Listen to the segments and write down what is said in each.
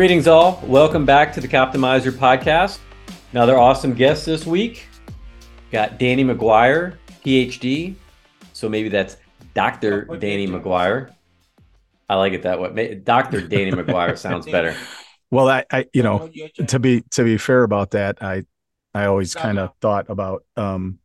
Greetings, all. Welcome back to the Coptimizer podcast. Another awesome guest this week. Got Danny McGuire, PhD. So maybe that's Dr. Danny McGuire. I like it that way. Dr. Danny McGuire sounds better. Well, I, I, you know, to be to be fair about that, I, I always kind of thought about, um,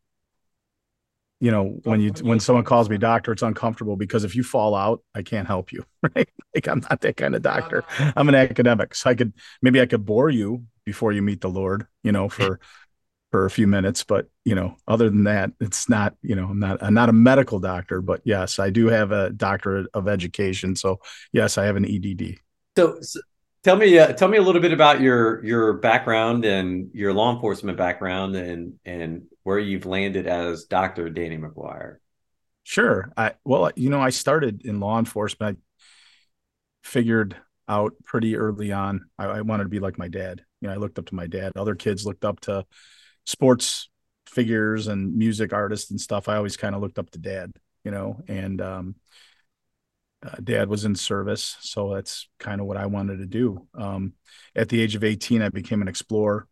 you know, when you when someone calls me doctor, it's uncomfortable because if you fall out, I can't help you, right? Like I'm not that kind of doctor. I'm an academic, so I could maybe I could bore you before you meet the Lord, you know, for for a few minutes. But you know, other than that, it's not, you know, I'm not I'm not a medical doctor, but yes, I do have a doctorate of education. So yes, I have an EDD. So, so tell me uh, tell me a little bit about your your background and your law enforcement background and and where you've landed as Dr. Danny McGuire. Sure. I well, you know, I started in law enforcement. I figured out pretty early on I, I wanted to be like my dad. You know, I looked up to my dad. Other kids looked up to sports figures and music artists and stuff. I always kind of looked up to dad, you know, and um, uh, dad was in service. So that's kind of what I wanted to do. Um, at the age of 18, I became an explorer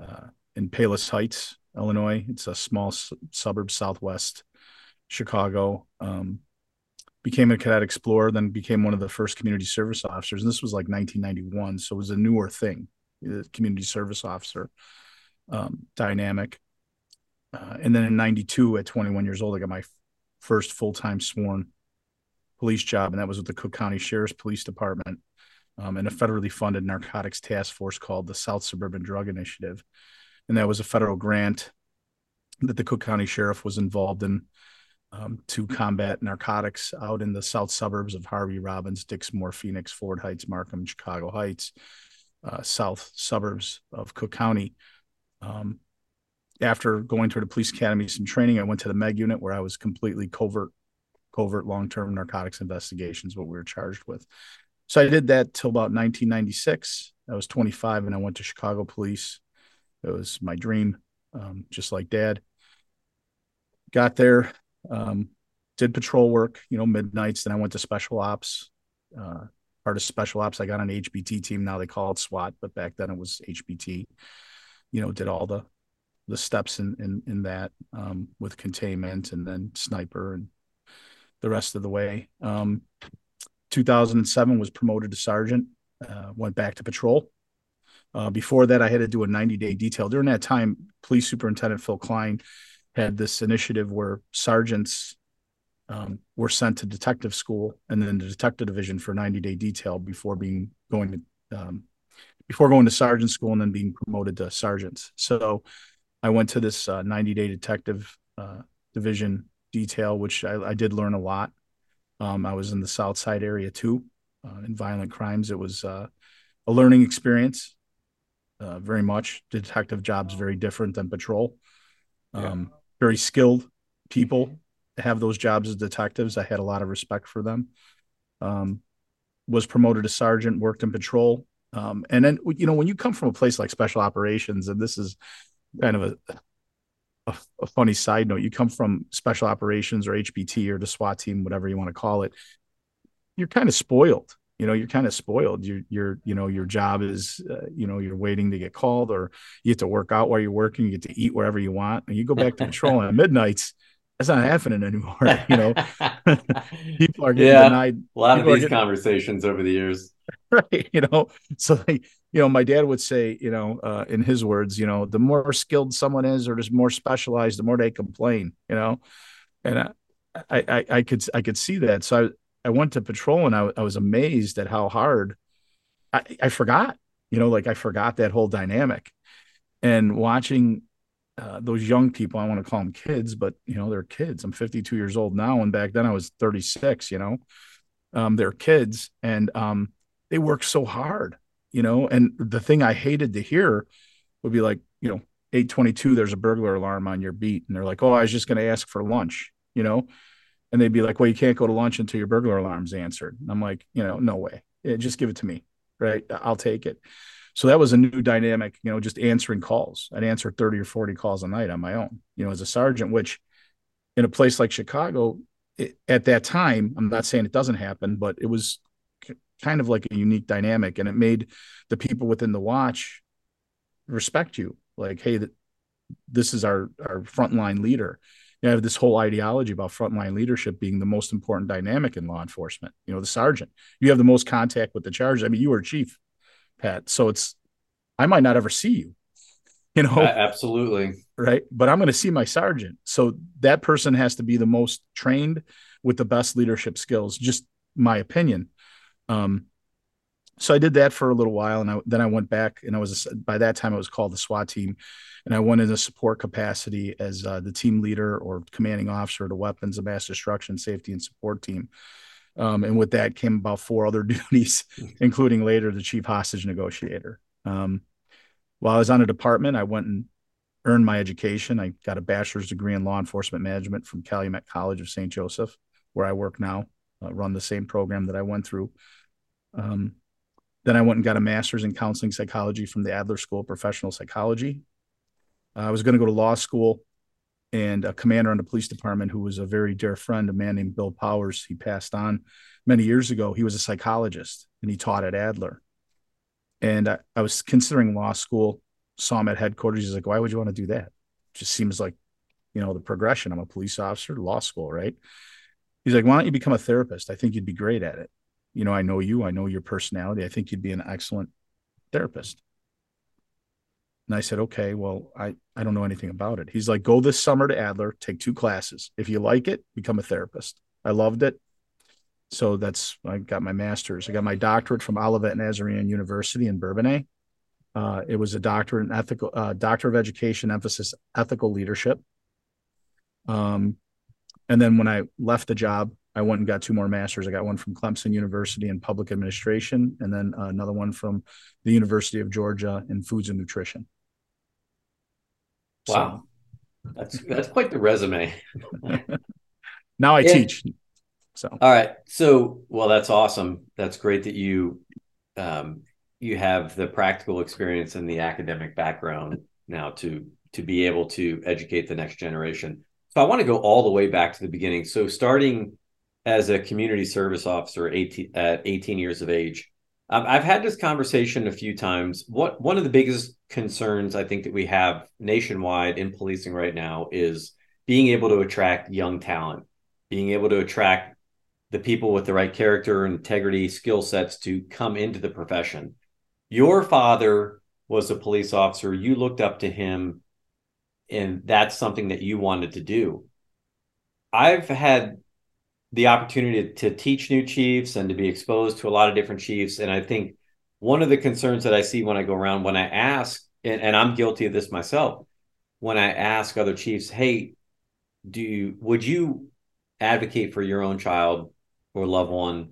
uh, in Palos Heights, Illinois. It's a small suburb southwest Chicago. Um, became a cadet explorer, then became one of the first community service officers. And this was like 1991. So it was a newer thing, the community service officer um, dynamic. Uh, and then in 92, at 21 years old, I got my first full time sworn police job, and that was with the Cook County Sheriff's Police Department um, and a federally funded narcotics task force called the South Suburban Drug Initiative. And that was a federal grant that the Cook County Sheriff was involved in um, to combat narcotics out in the south suburbs of Harvey, Robbins, Dixmoor, Phoenix, Ford Heights, Markham, Chicago Heights, uh, south suburbs of Cook County. Um, after going through the police academy, some training, I went to the MEG unit where I was completely covert covert long-term narcotics investigations, what we were charged with. So I did that till about 1996. I was 25 and I went to Chicago Police. It was my dream, um, just like Dad. Got there, um, did patrol work, you know, midnights. Then I went to Special Ops. Uh, part of Special Ops, I got on HBT team. Now they call it SWAT, but back then it was HBT. You know, did all the the steps in in, in that um, with containment and then sniper and the rest of the way. Um, 2007 was promoted to sergeant, uh, went back to patrol. Uh, before that, I had to do a 90 day detail. During that time, Police Superintendent Phil Cline had this initiative where sergeants um, were sent to detective school and then the detective division for 90 day detail before being going to um, before going to sergeant school and then being promoted to sergeants. So I went to this uh, 90 day detective uh, division detail, which I, I did learn a lot. Um, I was in the South Side area too, uh, in violent crimes. It was uh, a learning experience, uh, very much. Detective job's very different than patrol. Um, yeah. Very skilled people have those jobs as detectives. I had a lot of respect for them. Um, was promoted to sergeant, worked in patrol. Um, and then, you know, when you come from a place like special operations, and this is kind of a a, a, funny side note you come from special operations or hbt or the swat team whatever you want to call it you're kind of spoiled you know you're kind of spoiled. You're you're you know your job is uh, you know you're waiting to get called or you get to work out while you're working you get to eat wherever you want and you go back to patrol at midnights that's not happening anymore you know? People are getting yeah, denied. a lot of these getting, conversations over the years. Right you know? So they you know, my dad would say, you know, uh, in his words, you know, the more skilled someone is or just more specialized, the more they complain, you know, and I, I, I, I could, I could see that. So I, I went to patrol and I, I was amazed at how hard I, I forgot, you know, like I forgot that whole dynamic. And watching uh, those young people, I want to call them kids, but you know, they're kids. I'm 52 years old now. And back then I was 36, you know, um, they're kids and, um, they work so hard you know? And the thing i hated to hear would be like you know 822 there's a burglar alarm on your beat and they're like oh i was just going to ask for lunch you know? And they'd be like well you can't go to lunch until your burglar alarm's answered. And i'm like you know no way. Yeah, just give it to me right? I'll take it so that was a new dynamic you know just answering calls i'd answer 30 or 40 calls a night on my own you know as a sergeant which in a place like chicago it, at that time i'm not saying it doesn't happen but it was kind of like a unique dynamic, and it made the people within the watch respect you. Like, hey, this is our our frontline leader. You have this whole ideology about frontline leadership being the most important dynamic in law enforcement. You know, the sergeant, you have the most contact with the charge. I mean, you were chief, Pat. So it's, I might not ever see you, you know? Absolutely. Right. But I'm going to see my sergeant. So that person has to be the most trained with the best leadership skills, just my opinion. Um, so I did that for a little while, and I, then I went back, and I was by that time it was called the SWAT team, and I went in a support capacity as uh, the team leader or commanding officer of the weapons of mass destruction safety and support team. Um, and with that came about four other duties, including later the chief hostage negotiator. Um, while I was on a department, I went and earned my education. I got a bachelor's degree in law enforcement management from Calumet College of St. Joseph, where I work now, uh, run the same program that I went through. Um, then I went and got a master's in counseling psychology from the Adler School of Professional Psychology. Uh, I was going to go to law school, and a commander on the police department who was a very dear friend, a man named Bill Powers, he passed on many years ago. He was a psychologist and he taught at Adler. And I, I was considering law school, saw him at headquarters. He's like, Why would you want to do that? Just seems like, you know, the progression. I'm a police officer, law school, right? He's like, Why don't you become a therapist? I think you'd be great at it you know, I know you, I know your personality. I think you'd be an excellent therapist. And I said, okay, well, I, I don't know anything about it. He's like, go this summer to Adler, take two classes. If you like it, become a therapist. I loved it. So that's, I got my master's. I got my doctorate from Olivet Nazarene University in Bourbonnais. Uh, it was a doctorate in ethical, uh, doctor of education, emphasis ethical leadership. Um, and then when I left the job, I went and got two more masters. I got one from Clemson University in public administration, and then uh, another one from the University of Georgia in foods and nutrition. Wow, so. that's that's quite the resume. now I teach. So all right, so well, that's awesome. That's great that you um, you have the practical experience and the academic background now to to be able to educate the next generation. So I want to go all the way back to the beginning. So starting as a community service officer 18, at 18 years of age. Um, I've had this conversation a few times. What one of the biggest concerns I think that we have nationwide in policing right now is being able to attract young talent, being able to attract the people with the right character, integrity, skill sets to come into the profession. Your father was a police officer. You looked up to him, and that's something that you wanted to do. I've had the opportunity to, teach new chiefs and to be exposed to a lot of different chiefs. And I think one of the concerns that I see when I go around, when I ask, and, and I'm guilty of this myself, when I ask other chiefs, hey, do you, would you advocate for your own child or loved one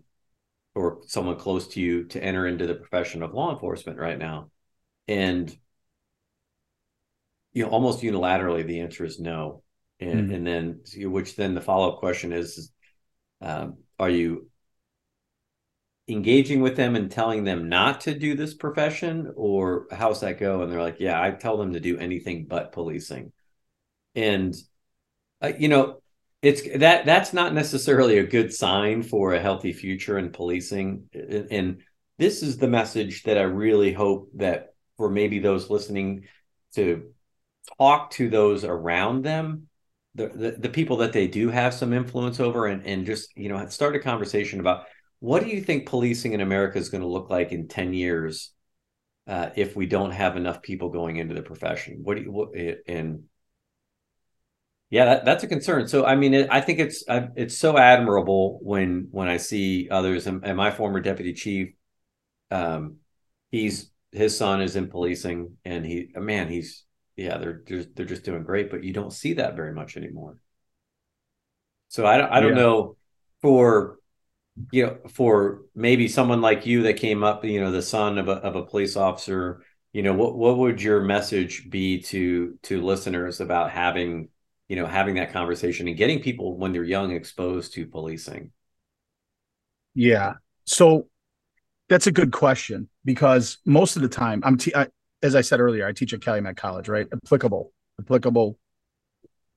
or someone close to you to enter into the profession of law enforcement right now? And you know, almost unilaterally, the answer is no. And, mm-hmm. and then, which then the follow up question is, um, are you engaging with them and telling them not to do this profession or how's that go? And they're like yeah i tell them to do anything but policing. And uh, you know it's that that's not necessarily a good sign for a healthy future in policing. And, and this is the message that i really hope that for maybe those listening to talk to those around them the, the, the people that they do have some influence over and, and just you know start a conversation about what do you think policing in america is going to look like in 10 years uh, if we don't have enough people going into the profession what do you what, and yeah that, that's a concern so i mean it, i think it's I, it's so admirable when when i see others and, and my former deputy chief um he's his son is in policing and he man he's yeah, they're just they're just doing great, but you don't see that very much anymore. So I don't I don't yeah. know for you know for maybe someone like you that came up, you know, the son of a of a police officer, you know, what what would your message be to to listeners about having you know having that conversation and getting people when they're young exposed to policing? Yeah. So that's a good question because most of the time I'm as I said earlier, I teach at Calumet College, right? Applicable, applicable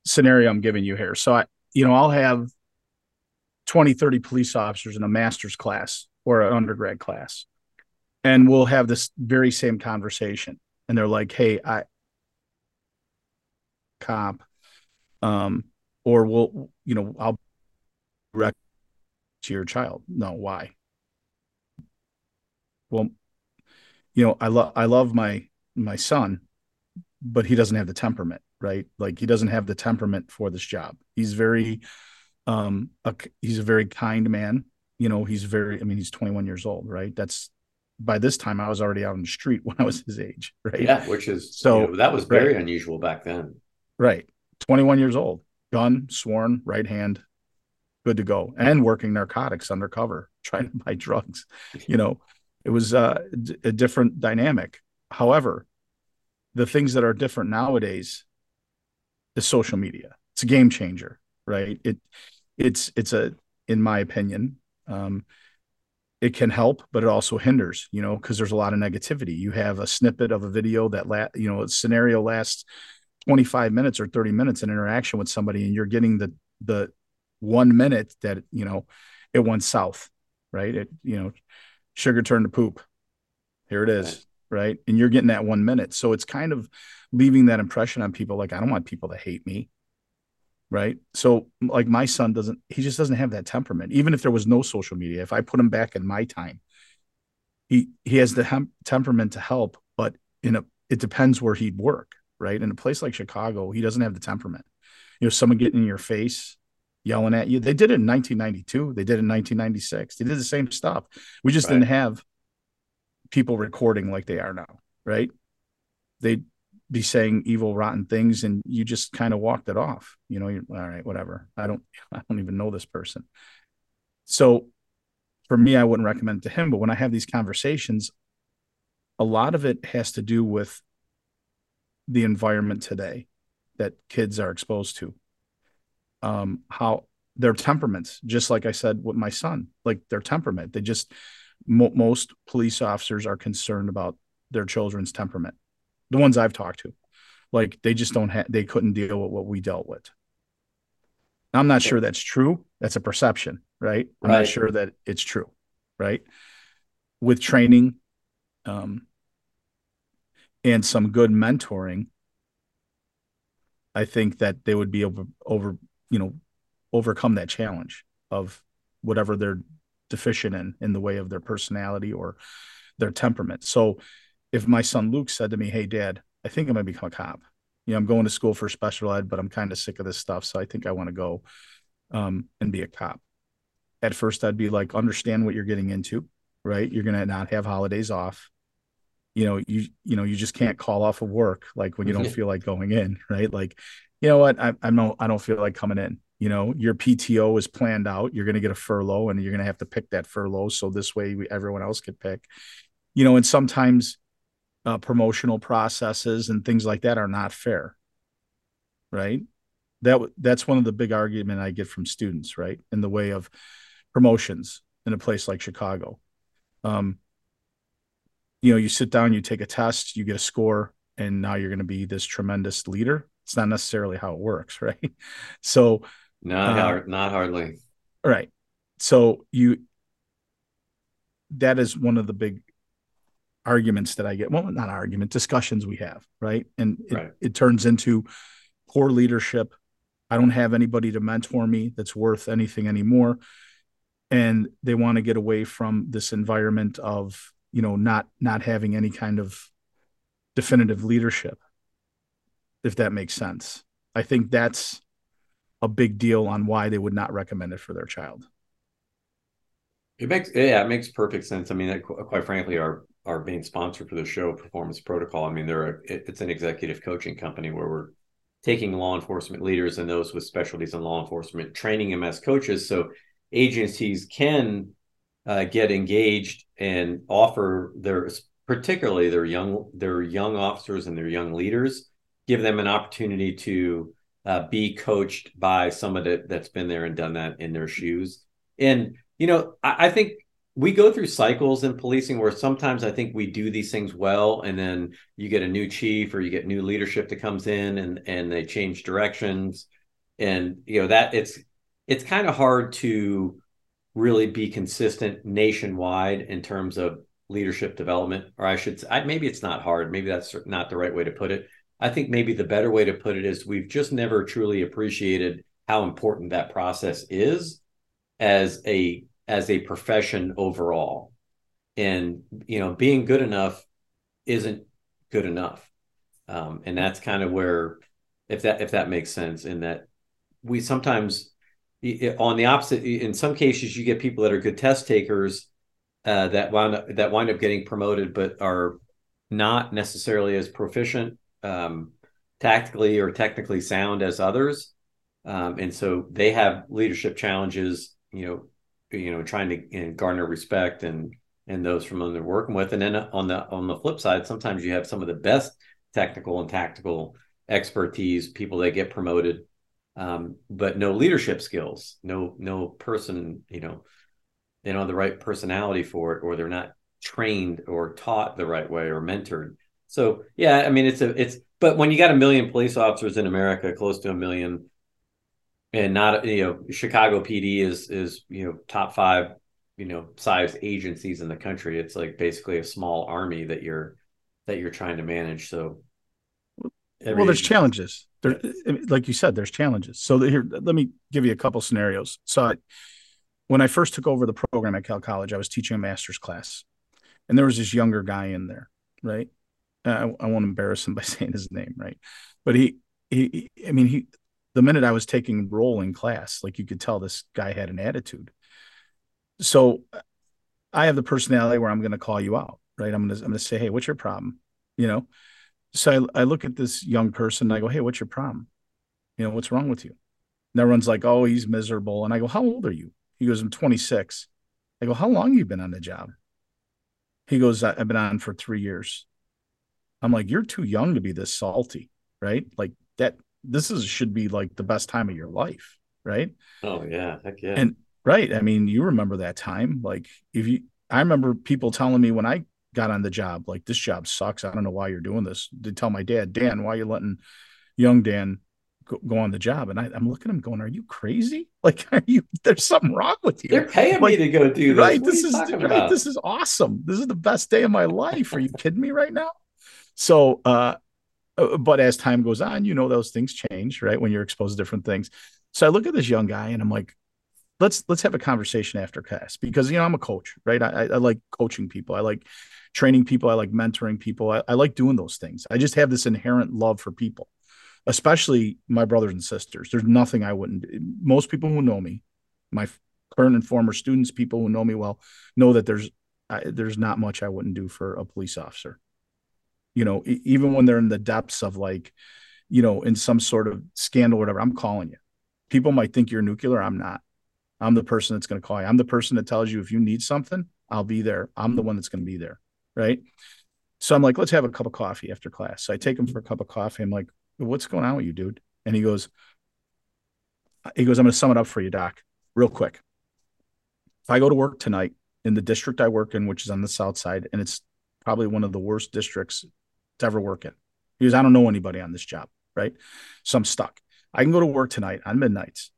scenario I'm giving you here. So I, you know, I'll have 20, 30 police officers in a master's class or an undergrad class, and we'll have this very same conversation. And they're like, "Hey, I cop, um, or we'll, you know, I'll rec to your child." No, why? Well, you know, I love I love my my son, but he doesn't have the temperament, right? Like he doesn't have the temperament for this job. He's very um a, he's a very kind man. You know, he's very I mean, he's 21 years old, right? That's by this time I was already out on the street when I was his age, right? Yeah, which is so you know, that was very right. unusual back then. Right. 21 years old, gun, sworn, right hand, good to go, and working narcotics undercover, trying to buy drugs. You know, it was uh, a different dynamic. However, the things that are different nowadays is social media. It's a game changer, right? It it's it's a in my opinion, um, it can help, but it also hinders, you know, because there's a lot of negativity. You have a snippet of a video that la- you know, a scenario lasts 25 minutes or 30 minutes in interaction with somebody, and you're getting the the one minute that you know it went south, right? It you know, sugar turned to poop. Here it is right? And you're getting that one minute. So it's kind of leaving that impression on people like, I don't want people to hate me. Right. So, like, my son doesn't, he just doesn't have that temperament. Even if there was no social media, if I put him back in my time, he, he has the hem- temperament to help, but in a, it depends where he'd work. Right. In a place like Chicago, he doesn't have the temperament. You know, someone getting in your face, yelling at you. They did it in 1992. They did it in 1996. They did the same stuff. We just right. didn't have people recording like they are now, right? They'd be saying evil, rotten things, and you just kind of walked it off. You know, you're all right, whatever. I don't, I don't even know this person. So, for me, I wouldn't recommend to him. But when I have these conversations, a lot of it has to do with the environment today that kids are exposed to. Um, how their temperaments, just like I said with my son, like their temperament, they just mo- most police officers are concerned about their children's temperament. The ones I've talked to, like they just don't have, they couldn't deal with what we dealt with. I'm not sure that's true. That's a perception, right? I'm right. not sure that it's true, right? With training, um, and some good mentoring, I think that they would be able over, you know, overcome that challenge of whatever they're deficient in in the way of their personality or their temperament. So if my son Luke said to me, "Hey dad, I think I'm going to become a cop. You know, I'm going to school for special ed, but I'm kind of sick of this stuff, so I think I want to go um, and be a cop." At first I'd be like, "Understand what you're getting into, right? You're going to not have holidays off." You know, you you know, you just can't call off of work like when you don't feel like going in, right? Like, you know what? I I don't I don't feel like coming in you know your pto is planned out you're going to get a furlough and you're going to have to pick that furlough so this way we, everyone else could pick you know and sometimes uh, promotional processes and things like that are not fair right? That that's one of the big argument i get from students right? In the way of promotions in a place like chicago. Um you know you sit down you take a test you get a score and now you're going to be this tremendous leader. It's not necessarily how it works right? So not uh, hard, not hardly. Right. So you that is one of the big arguments that I get. Well, not argument, discussions we have, right? And it, right. it turns into poor leadership. I don't have anybody to mentor me that's worth anything anymore. And they want to get away from this environment of, you know, not not having any kind of definitive leadership, if that makes sense. I think that's a big deal on why they would not recommend it for their child. It makes yeah, it makes perfect sense. I mean, quite frankly, our our main sponsor for the show, Performance Protocol. I mean, they're a, it's an executive coaching company where we're taking law enforcement leaders and those with specialties in law enforcement, training them as coaches, so agencies can uh, get engaged and offer their particularly their young their young officers and their young leaders give them an opportunity to uh, be coached by somebody that's been there and done that in their shoes. And you know, I, I think we go through cycles in policing where sometimes I think we do these things well, and then you get a new chief or you get new leadership that comes in and and they change directions, and you know that it's it's kind of hard to really be consistent nationwide in terms of leadership development, or I should I, maybe it's not hard. Maybe that's not the right way to put it. I think maybe the better way to put it is we've just never truly appreciated how important that process is as a as a profession overall. And you know, being good enough isn't good enough. Um, and that's kind of where if that if that makes sense in that we sometimes on the opposite in some cases you get people that are good test takers uh, that wind up that wind up getting promoted but are not necessarily as proficient um, tactically or technically sound as others um, and so they have leadership challenges you know you know trying to garner respect and and those from them they're working with. And then on the on the flip side sometimes you have some of the best technical and tactical expertise people that get promoted um, but no leadership skills no no person you know they don't have the right personality for it or they're not trained or taught the right way or mentored. So yeah i mean it's a it's but when you got a million police officers in america close to a million and not you know chicago pd is is you know top five you know size agencies in the country. It's like basically a small army that you're that you're trying to manage. So well there's challenges. There like you said there's challenges. So here let me give you a couple scenarios. So I, when i first took over the program at cal college i was teaching a master's class and there was this younger guy in there right? I, I won't embarrass him by saying his name right? But he he i mean he the minute i was taking roll in class like you could tell this guy had an attitude so i have the personality where i'm going to call you out right i'm going to i'm going to say hey what's your problem you know so I, I look at this young person and I go, Hey, what's your problem? You know, what's wrong with you? And everyone's like, Oh, he's miserable. And I go, How old are you? He goes, I'm 26. I go, How long you been on the job? He goes, I've been on for three years. I'm like, You're too young to be this salty, right? Like that this is should be like the best time of your life, right? Oh yeah. Heck yeah. And right. I mean, you remember that time. Like if you I remember people telling me when I got on the job. Like this job sucks. I don't know why you're doing this. To tell my dad, Dan, why are you letting young Dan go, go on the job? And I, am looking at him going, "Are you crazy? Like, are you? There's something wrong with you. They're paying like, me to go do this. Right? What this is right, this is awesome. This is the best day of my life. Are you kidding me right now? So, uh, Uh, but as time goes on, you know those things change, right? When you're exposed to different things. So I look at this young guy and I'm like, let's let's have a conversation after class because you know I'm a coach, right? I, I like coaching people. I like training people. I like mentoring people. I, I like doing those things. I just have this inherent love for people, especially my brothers and sisters. There's nothing I wouldn't. Most people who know me, my current and former students, people who know me well, know that there's I, there's not much I wouldn't do for a police officer. You know, even when they're in the depths of like, you know, in some sort of scandal or whatever, I'm calling you. People might think you're nuclear. I'm not. I'm the person that's going to call you. I'm the person that tells you if you need something, I'll be there. I'm the one that's going to be there right? So I'm like, let's have a cup of coffee after class. So I take him for a cup of coffee. I'm like, what's going on with you, dude? And he goes, he goes, I'm going to sum it up for you, Doc, real quick. If I go to work tonight in the district I work in, which is on the south side, and it's probably one of the worst districts to ever work in. Goes, I don't know anybody on this job, right? So I'm stuck. I can go to work tonight on midnights,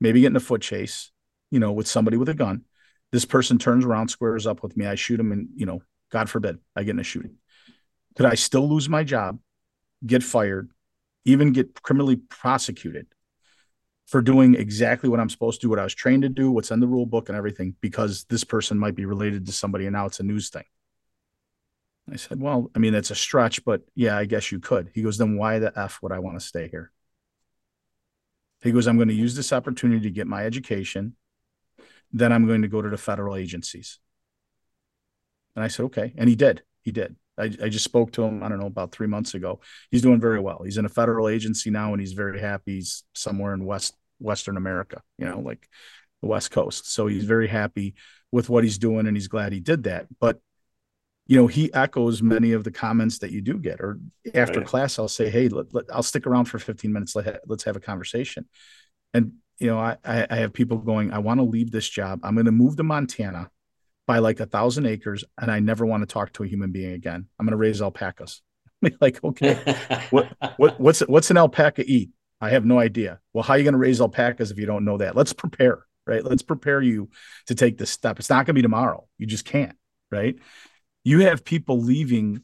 maybe get in a foot chase, you know, with somebody with a gun. This person turns around, squares up with me. I shoot him, and you know, God forbid I get in a shooting. Could I still lose my job, get fired, even get criminally prosecuted for doing exactly what I'm supposed to do, what I was trained to do, what's in the rule book and everything, because this person might be related to somebody and now it's a news thing? I said, Well, I mean, it's a stretch, but yeah, I guess you could. He goes, Then why the F would I want to stay here? He goes, I'm going to use this opportunity to get my education. Then I'm going to go to the federal agencies. And I said, okay. And he did. He did. I, I just spoke to him, I don't know, about three months ago. He's doing very well. He's in a federal agency now and he's very happy. He's somewhere in West Western America, you know, like the West Coast. So he's very happy with what he's doing and he's glad he did that. But you know, he echoes many of the comments that you do get. Or after right. class, I'll say, "Hey, let, let, I'll stick around for 15 minutes. Let let's have a conversation." And you know, I I have people going, "I want to leave this job. I'm going to move to Montana by like a thousand acres and I never want to talk to a human being again. I'm going to raise alpacas. like, okay, what, what, what's, what's an alpaca eat? I have no idea. Well, how are you going to raise alpacas if you don't know that? Let's prepare. right? Let's prepare you to take this step. It's not going to be tomorrow. You just can't, right? You have people leaving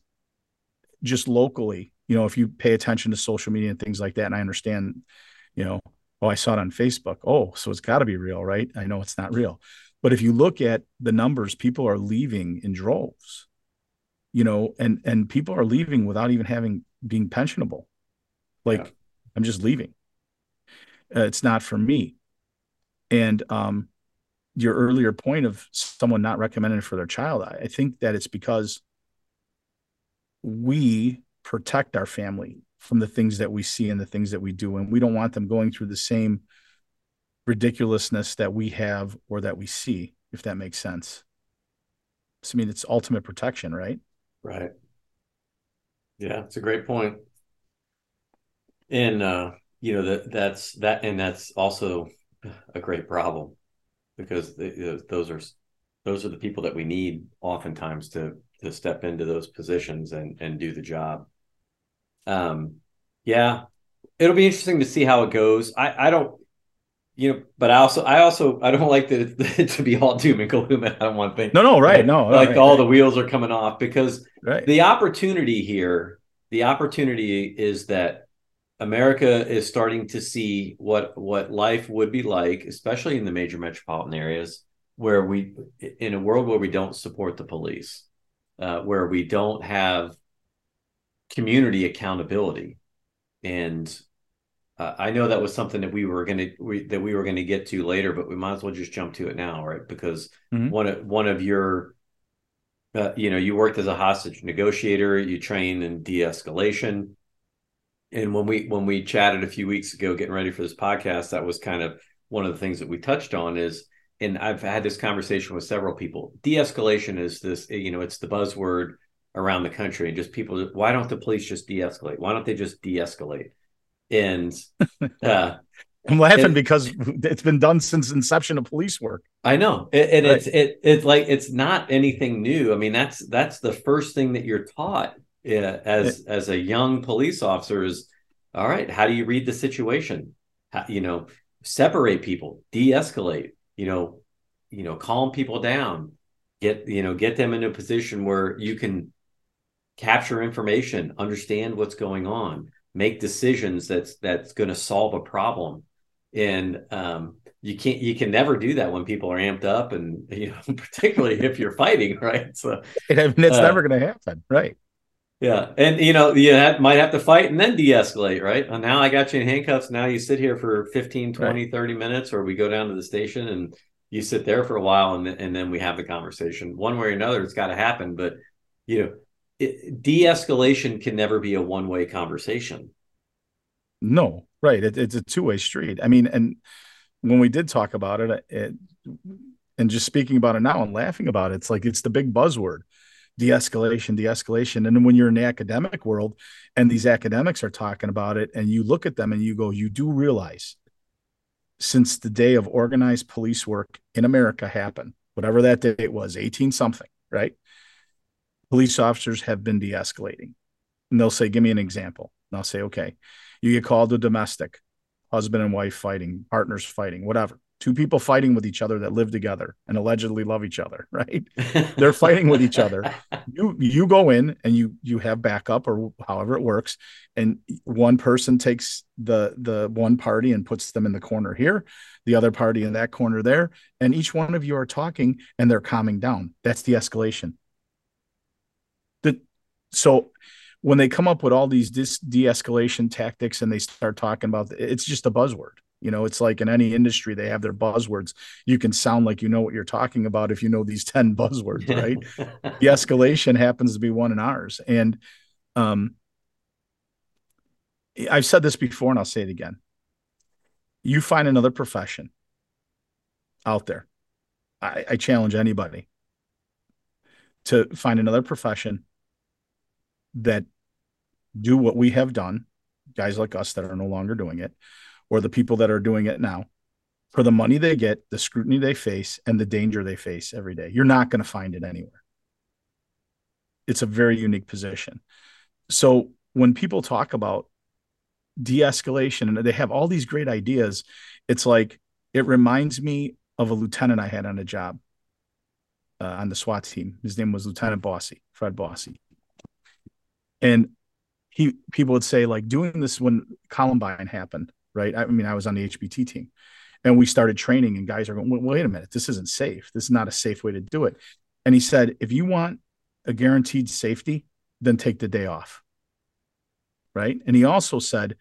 just locally. You know, if you pay attention to social media and things like that, and I understand, you know, oh, I saw it on Facebook. Oh, so it's got to be real, right? I know it's not real. But if you look at the numbers, people are leaving in droves, you know, and and people are leaving without even having being pensionable. Like, yeah. I'm just leaving. Uh, it's not for me. And um, your earlier point of someone not recommending for their child, I, I think that it's because we protect our family from the things that we see and the things that we do, and we don't want them going through the same ridiculousness that we have or that we see, if that makes sense. So, I mean, it's ultimate protection, right? Right. Yeah, it's a great point. And uh, you know that that's that, and that's also a great problem because those are those are the people that we need oftentimes to to step into those positions and and do the job. Um, yeah, it'll be interesting to see how it goes. I I don't you know, but I also, I also, I don't like the, the to be all doom and gloom on one thing. No, no, right, no, like right, all right. the wheels are coming off because right. the opportunity here, the opportunity is that America is starting to see what what life would be like, especially in the major metropolitan areas, where we, in a world where we don't support the police, uh, where we don't have community accountability, and uh, I know that was something that we were going to that we were going to get to later, but we might as well just jump to it now, right? Because mm-hmm. one of one of your, uh, you know, you worked as a hostage negotiator, you trained in de-escalation, and when we when we chatted a few weeks ago, getting ready for this podcast, that was kind of one of the things that we touched on is, and I've had this conversation with several people. De-escalation is this, you know, it's the buzzword around the country, and just people, why don't the police just de-escalate? Why don't they just de-escalate? and uh, I'm laughing and, because it's been done since inception of police work. I know, and right. it's it it's like it's not anything new. I mean, that's that's the first thing that you're taught yeah, as it, as a young police officer is all right. How do you read the situation? How, you know, separate people, de-escalate. You know, you know, calm people down. Get you know, get them in a position where you can capture information, understand what's going on make decisions that's that's going to solve a problem and um, you can't you can never do that when people are amped up and you know particularly if you're fighting right so I mean, it's uh, never going to happen right yeah and you know you have, might have to fight and then de-escalate right? And now i got you in handcuffs. Now you sit here for 15 20 right. 30 minutes or we go down to the station and you sit there for a while and, and then we have the conversation. One way or another it's got to happen but you know it, de-escalation can never be a one-way conversation. No right. It, it's a two-way street. I mean and when we did talk about it, it and just speaking about it now and laughing about it it's like it's the big buzzword de-escalation de-escalation. And when you're in the academic world and these academics are talking about it and you look at them and you go you do realize since the day of organized police work in america happened whatever that date was 18 something right? Police officers have been de-escalating. And they'll say give me an example. And i'll say okay you get called a domestic husband and wife fighting partners fighting whatever two people fighting with each other that live together and allegedly love each other right? They're fighting with each other. You you go in and you you have backup or however it works and one person takes the the one party and puts them in the corner here the other party in that corner there and each one of you are talking and they're calming down. That's the escalation. The so when they come up with all these dis- de-escalation tactics and they start talking about it's just a buzzword you know it's like in any industry they have their buzzwords. You can sound like you know what you're talking about if you know these 10 buzzwords right? The escalation happens to be one in ours. And um i've said this before and i'll say it again. You find another profession out there. I, I challenge anybody to find another profession that do what we have done, guys like us that are no longer doing it, or the people that are doing it now, for the money they get, the scrutiny they face, and the danger they face every day. You're not going to find it anywhere. It's a very unique position. So when people talk about de escalation and they have all these great ideas, it's like, it reminds me of a lieutenant I had on a job uh, on the SWAT team. His name was Lieutenant Bossy, Fred Bossy. And he people would say like doing this when Columbine happened, right? I mean, I was on the HBT team and we started training and guys are going, wait a minute, this isn't safe. This is not a safe way to do it. And he said, if you want a guaranteed safety, then take the day off. Right. And he also said,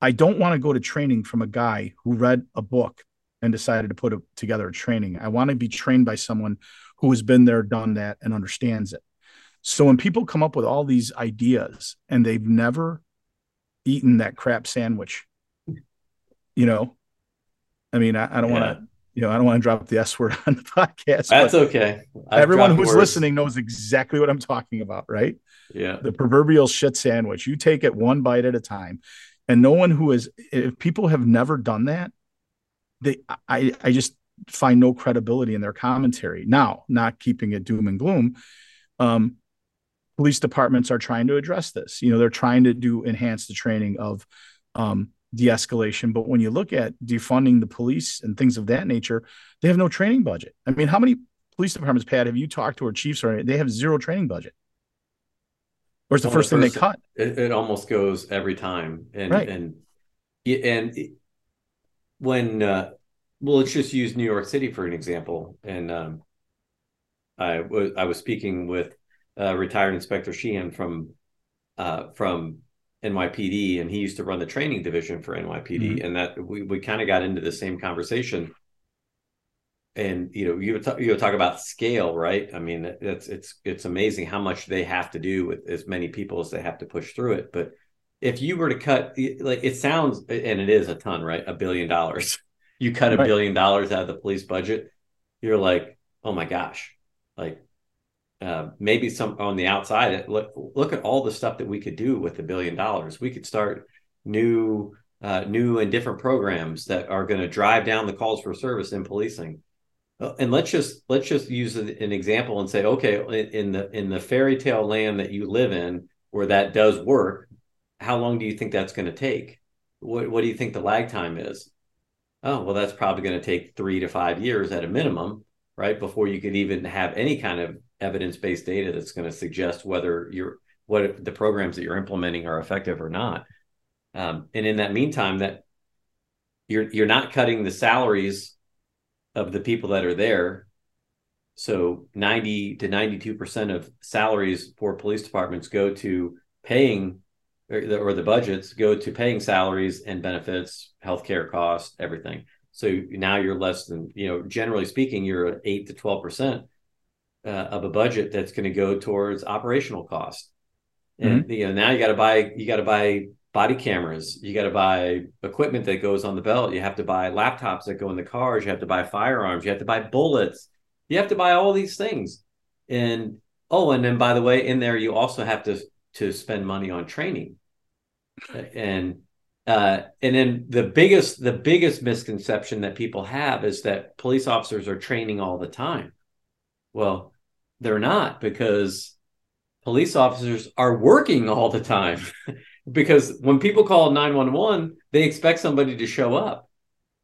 I don't want to go to training from a guy who read a book and decided to put a, together a training. I want to be trained by someone who has been there, done that, and understands it. So when people come up with all these ideas and they've never eaten that crap sandwich, you know, I mean, I, I don't yeah. want to, you know, I don't want to drop the S word on the podcast. That's okay. I've everyone who's words. listening knows exactly what I'm talking about, right? Yeah. The proverbial shit sandwich. You take it one bite at a time. And no one who is, if people have never done that, they, I, I just find no credibility in their commentary. Now, not keeping it doom and gloom. Um, police departments are trying to address this. You know, they're trying to do enhance the training of um, de-escalation. But when you look at defunding the police and things of that nature they have no training budget. I mean how many police departments pat have you talked to or chiefs or they have zero training budget? Or it's the well, first thing they cut? it, it, almost goes every time. And right. and and when uh well let's just use new york city for an example. And um i was i was speaking with uh, retired inspector sheehan from uh from NYPD, and he used to run the training division for NYPD, mm-hmm. and that we, we kind of got into the same conversation. And you know, you would talk, you would talk about scale, right? I mean, it's it's it's amazing how much they have to do with as many people as they have to push through it. But if you were to cut, like it sounds, and it is a ton, right? A billion dollars. You cut a right. billion dollars out of the police budget, you're like, oh my gosh, like uh, maybe some on the outside look look at all the stuff that we could do with a billion dollars. We could start new uh, new and different programs that are going to drive down the calls for service in policing. Uh, and let's just let's just use an, an example and say okay in, the in the fairy tale land that you live in where that does work how long do you think that's going to take? What, what do you think the lag time is? Oh well that's probably going to take three to five years at a minimum right before you could even have any kind of evidence-based data that's going to suggest whether you're what the programs that you're implementing are effective or not. Um, and in that meantime, that you're you're not cutting the salaries of the people that are there. So 90 to 92 percent of salaries for police departments go to paying or the, or the budgets go to paying salaries and benefits, healthcare costs, everything. So now you're less than, you know, generally speaking, you're at eight to 12 percent uh, of a budget that's going to go towards operational cost. And mm-hmm. you know now you got to buy you got to buy body cameras, you got to buy equipment that goes on the belt, you have to buy laptops that go in the cars, you have to buy firearms, you have to buy bullets, you have to buy all these things. And oh, and then by the way, in there you also have to to spend money on training. And uh, and then the biggest the biggest misconception that people have is that police officers are training all the time. Well, they're not because police officers are working all the time. because when people call 911, they expect somebody to show up.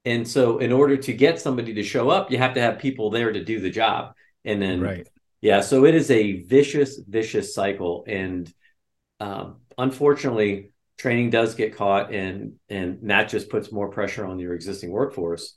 And so, in order to get somebody to show up, you have to have people there to do the job. And then, right. yeah, so it is a vicious, vicious cycle. And um, unfortunately, training does get caught, and and that just puts more pressure on your existing workforce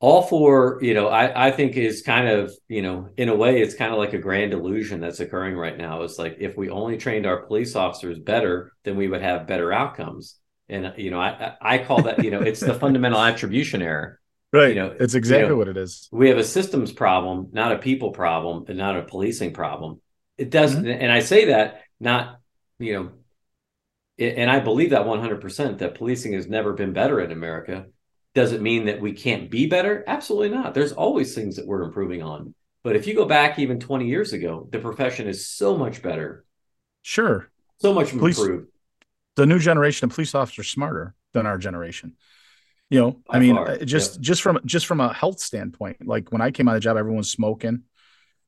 all for you know I, I think is kind of you know in a way it's kind of like a grand illusion that's occurring right now. It's like if we only trained our police officers better then we would have better outcomes. And you know i i call that you know it's the fundamental attribution error. Right. You know it's exactly you know, what it is. we have a systems problem not a people problem and not a policing problem. It doesn't mm-hmm. and i say that not you know and i believe that 100% that policing has never been better in america does it mean that we can't be better? Absolutely not. There's always things that we're improving on. But if you go back even 20 years ago, the profession is so much better. Sure. So much police, improved. The new generation of police officers smarter than our generation. You know, By I mean, far. Uh, just yeah. just from just from a health standpoint, like when I came out of the job, everyone's smoking.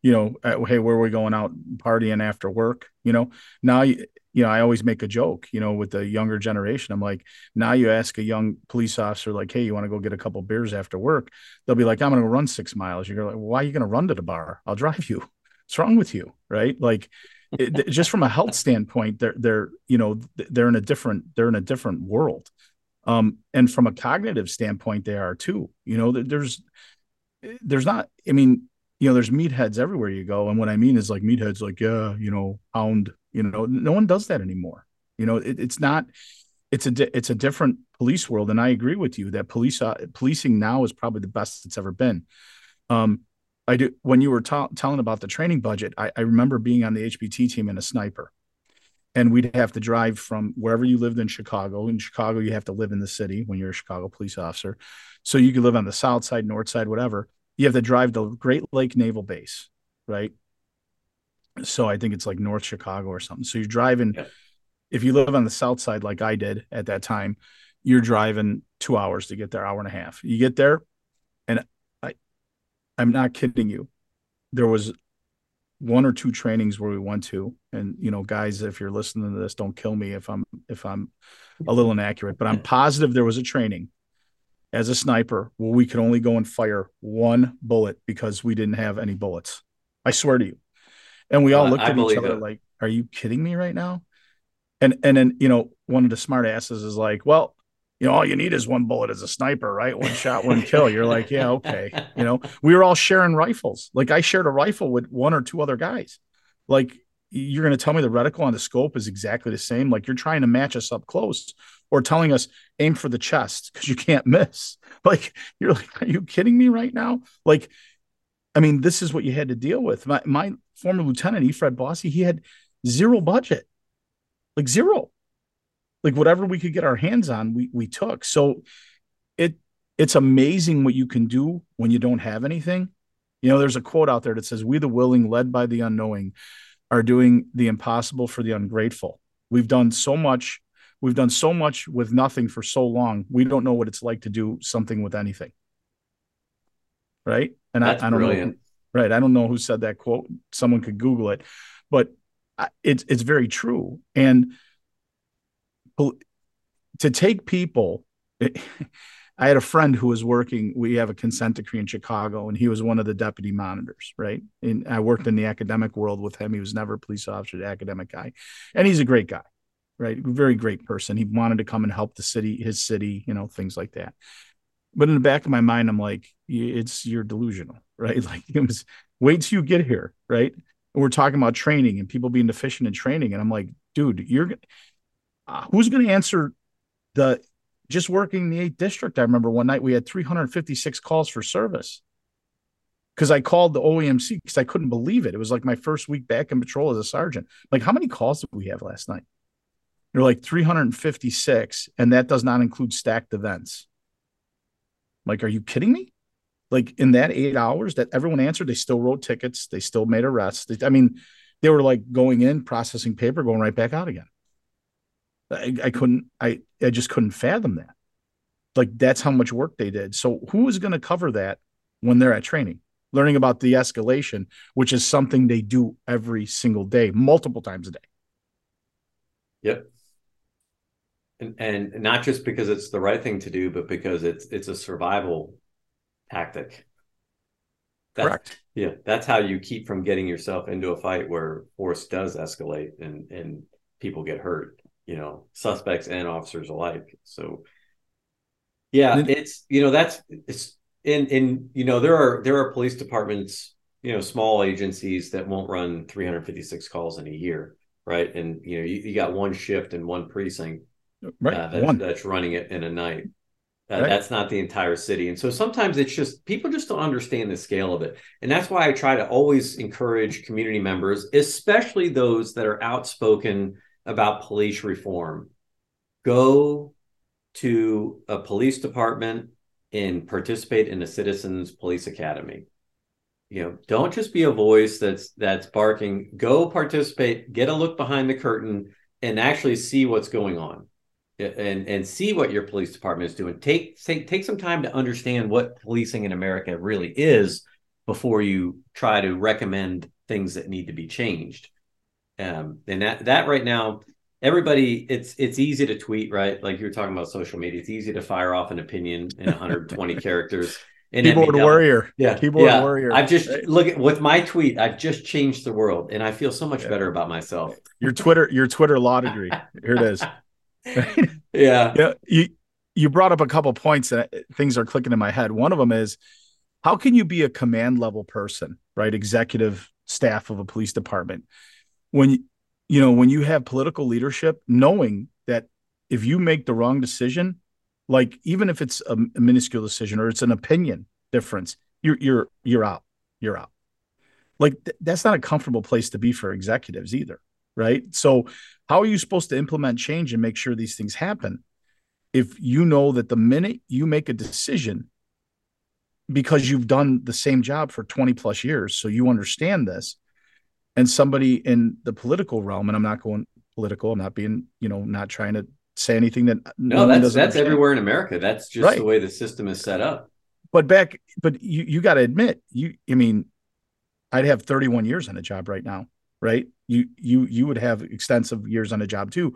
You know, uh, hey, where are we going out partying after work? You know, now you, know, I always make a joke, you know, with the younger generation. I'm like, now you ask a young police officer, like, hey, you want to go get a couple beers after work? They'll be like, I'm going to run six miles. You're like, why are you going to run to the bar? I'll drive you. What's wrong with you? Right. Like, it, just from a health standpoint, they're, they're, you know, they're in a different, they're in a different world. Um, and from a cognitive standpoint, they are too, you know, there's, there's not, I mean, you know, there's meatheads everywhere you go. And what I mean is like meatheads, like, yeah, you know, hound, you know, no one does that anymore. You know, it, it's not, it's a, di- it's a different police world. And I agree with you that police, uh, policing now is probably the best it's ever been. Um, I do, when you were ta- telling about the training budget, I, I remember being on the HBT team in a sniper and we'd have to drive from wherever you lived in Chicago. In Chicago, you have to live in the city when you're a Chicago police officer. So you could live on the south side, north side, whatever you have to drive to Great Lake Naval Base, right? So I think it's like North Chicago or something. So you're driving. Yeah. If you live on the south side, like I did at that time, you're driving two hours to get there, hour and a half. You get there, and I, I'm not kidding you. There was one or two trainings where we went to, and you know, guys, if you're listening to this, don't kill me if I'm if I'm a little inaccurate, but I'm positive there was a training as a sniper where we could only go and fire one bullet because we didn't have any bullets. I swear to you. And we all uh, looked at each other it. like, are you kidding me right now? And and then, you know, one of the smart asses is like, well, you know, all you need is one bullet as a sniper, right? One shot, one kill. You're like, yeah, okay. You know, we were all sharing rifles. Like I shared a rifle with one or two other guys. Like you're going to tell me the reticle on the scope is exactly the same. Like you're trying to match us up close or telling us aim for the chest because you can't miss. Like you're like, are you kidding me right now? Like, I mean, this is what you had to deal with. My my former lieutenant, Efred Bossy, he had zero budget, like zero. Like whatever we could get our hands on, we we took. So it it's amazing what you can do when you don't have anything. You know, there's a quote out there that says, "We the willing, led by the unknowing, are doing the impossible for the ungrateful." We've done so much We've done so much with nothing for so long. We don't know what it's like to do something with anything. Right. And I, I, don't brilliant. know. Right. I don't know who said that quote. Someone could Google it, but it's it's very true. And to take people, it, I had a friend who was working. We have a consent decree in Chicago, and he was one of the deputy monitors, right? And I worked in the academic world with him. He was never a police officer, academic guy, and he's a great guy right? Very great person. He wanted to come and help the city, his city, you know, things like that. But in the back of my mind, I'm like, it's you're delusional, right? Like it was wait till you get here, right? And we're talking about training and people being deficient in training, and I'm like, dude, you're uh, who's going to answer the just working the eighth district? I remember one night we had 356 calls for service because I called the OEMC because I couldn't believe it. It was like my first week back in patrol as a sergeant. Like, how many calls did we have last night? You're like 356, and that does not include stacked events. Like, are you kidding me? Like in that eight hours that everyone answered, they still wrote tickets, they still made arrests. I mean, they were like going in, processing paper, going right back out again. I, I couldn't, I, I just couldn't fathom that. Like that's how much work they did. So who is going to cover that when they're at training? Learning about the escalation, which is something they do every single day, multiple times a day. Yep and, and not just because it's the right thing to do, but because it's it's a survival tactic. That's, Correct. Yeah, that's how you keep from getting yourself into a fight where force does escalate and and people get hurt. You know, suspects and officers alike. So, yeah, it's you know that's it's in in you know there are there are police departments you know small agencies that won't run 356 calls in a year right and you know you, you got one shift in one precinct right uh, that's, that's, running it in a night. Uh, right. that's not the entire city. And so sometimes it's just people just don't understand the scale of it. And that's why i try to always encourage community members especially those that are outspoken about police reform. Go to a police department and participate in a citizens police academy. You know don't just be a voice that's that's barking. Go participate get a look behind the curtain and actually see what's going on and and see what your police department is doing. Take take take some time to understand what policing in America really is before you try to recommend things that need to be changed. Um, and that that right now, everybody it's it's easy to tweet right like you were talking about social media it's easy to fire off an opinion in 120 characters and keyboard warrior yeah keyboard yeah. warrior i've just right? look at with my tweet i've just changed the world and i feel so much yeah. better about myself your twitter your twitter law degree here it is yeah. Yeah you you brought up a couple points that things are clicking in my head. One of them is how can you be a command level person right? Executive staff of a police department. When you know when you have political leadership knowing that if you make the wrong decision like even if it's a, a minuscule decision or it's an opinion difference you're you're you're out. You're out. Like th- that's not a comfortable place to be for executives either right? So how are you supposed to implement change and make sure these things happen? If you know that the minute you make a decision because you've done the same job for 20 plus years so you understand this and somebody in the political realm and i'm not going political i'm not being you know not trying to say anything that no that's that's understand. everywhere in america. That's just right. the way the system is set up. But back but you you got to admit you i mean i'd have 31 years on a job right now right you you you would have extensive years on a job too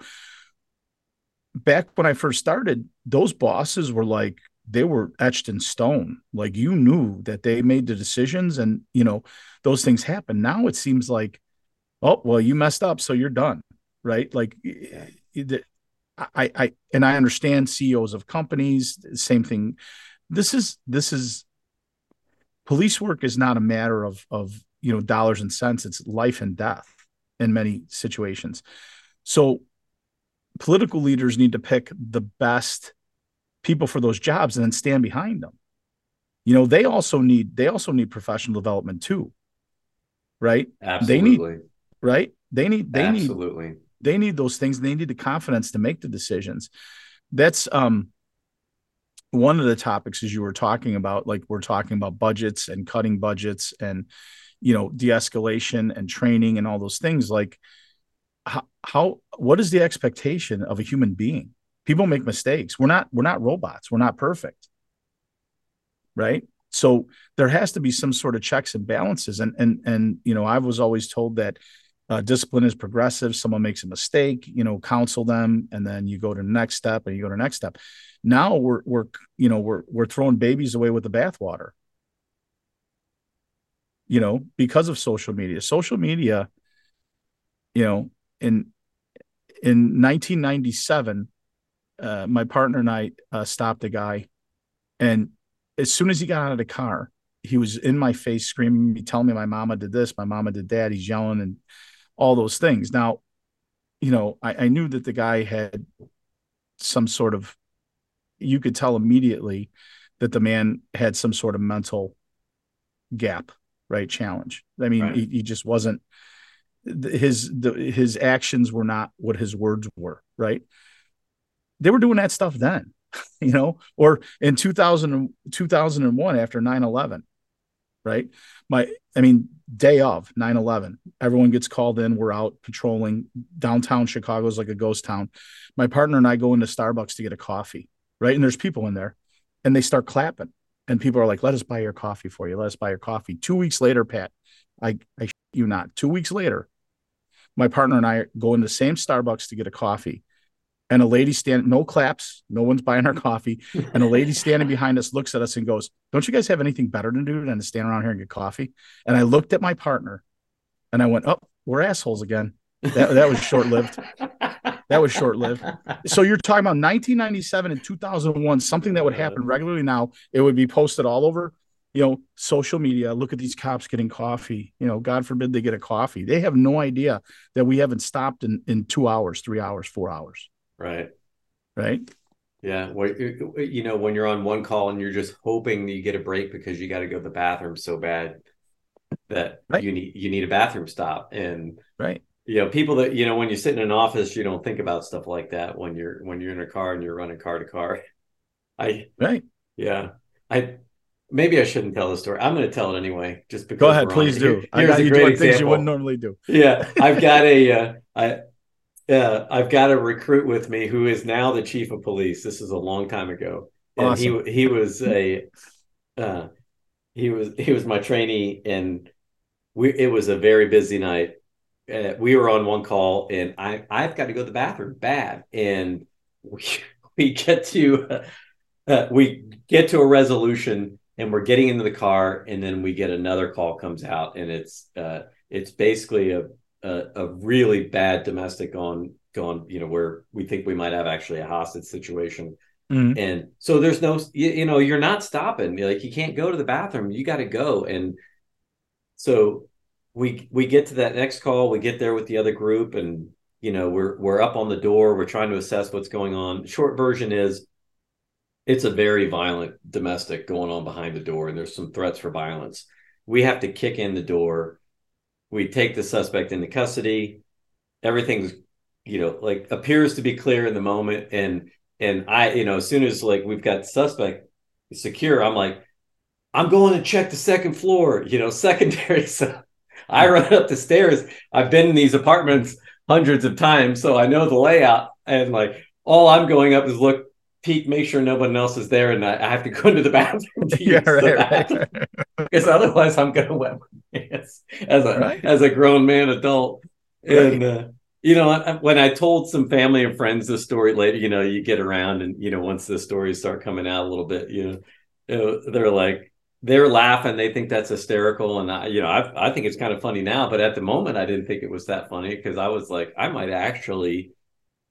back when i first started those bosses were like they were etched in stone. Like you knew that they made the decisions and, you know, those things happen. Now it seems like, oh, well, you messed up, so you're done. Right. Like I, I, and I understand CEOs of companies, same thing. This is, this is, police work is not a matter of, of, you know, dollars and cents. It's life and death in many situations. So political leaders need to pick the best people for those jobs and then stand behind them. You know they also need they also need professional development too right? Absolutely they need right? They need they absolutely. need they need those things. They need the confidence to make the decisions. That's um one of the topics as you were talking about like we're talking about budgets and cutting budgets and you know de-escalation and training and all those things like how, how what is the expectation of a human being? People make mistakes. We're not we're not robots. We're not perfect. Right? So there has to be some sort of checks and balances. And and and you know i was always told that uh, discipline is progressive. Someone makes a mistake you know counsel them and then you go to the next step and you go to the next step. Now we're we're you know we're we're throwing babies away with the bathwater. You know because of social media. Social media you know in in 1997 uh, my partner and I uh, stopped a guy, and as soon as he got out of the car, he was in my face screaming telling me my mama did this, my mama did that. He's yelling and all those things. Now, you know, I, I knew that the guy had some sort of, you could tell immediately that the man had some sort of mental gap, right? Challenge. I mean, right. he, he just wasn't his the, his actions were not what his words were, right? they were doing that stuff then, you know, or in 2000, 2001 after 9 11, right? My, I mean, day of 9 11, everyone gets called in. We're out patrolling. Downtown Chicago is like a ghost town. My partner and I go into Starbucks to get a coffee, right? And there's people in there and they start clapping. And people are like, let us buy your coffee for you. Let us buy your coffee. Two weeks later, Pat, I, I you not. Two weeks later, my partner and I go into the same Starbucks to get a coffee and a lady stand no claps no one's buying our coffee and a lady standing behind us looks at us and goes don't you guys have anything better to do than to stand around here and get coffee? And i looked at my partner and i went oh we're assholes again. That, that was short-lived. That was short-lived. So you're talking about 1997 and 2001 something that would happen regularly now. It would be posted all over you know social media. Look at these cops getting coffee. You know god forbid they get a coffee. They have no idea that we haven't stopped in in two hours three hours four hours Right. Right. Yeah. Well, you know, when you're on one call and you're just hoping you get a break because you got to go to the bathroom so bad that right. you need you need a bathroom stop. And right. You know, people that you know when you sit in an office, you don't think about stuff like that when you're when you're in a car and you're running car to car. I right. Yeah. I maybe I shouldn't tell the story. I'm going to tell it anyway, just because. Go ahead, please do. Here, I got you doing example. things you wouldn't normally do. Yeah, I've got a. Uh, I yeah, I've got a recruit with me who is now the chief of police. This is a long time ago, and awesome. he he was a uh, he was he was my trainee, and we it was a very busy night, uh, we were on one call and I I've got to go to the bathroom bad and we, we get to uh, uh, we get to a resolution and we're getting into the car and then we get another call comes out and it's uh, it's basically a, a, a really bad domestic on gone you know where we think we might have actually a hostage situation. Mm-hmm. and so there's no you, you, know you're not stopping. You like you can't go to the bathroom. You got to go. And so we we get to that next call. We get there with the other group and you know we're we're up on the door. We're trying to assess what's going on. Short version is it's a very violent domestic going on behind the door and there's some threats for violence. We have to kick in the door we take the suspect into custody. Everything's you know like appears to be clear in the moment. And and i you know as soon as like we've got suspect secure i'm like i'm going to check the second floor you know secondary. So i hmm. run up the stairs. I've been in these apartments hundreds of times so i know the layout. And like all i'm going up is look peek, make sure no one else is there, and I, I have to go into the bathroom to yeah, right, right, because otherwise I'm going to wet my pants as a right. as a grown man adult. And uh, you know, when I told some family and friends this story later, you know, you get around, and you know, once the stories start coming out a little bit, you know, you know they're like they're laughing. They think that's hysterical, and I, you know, I, I think it's kind of funny now. But at the moment, I didn't think it was that funny because I was like, I might actually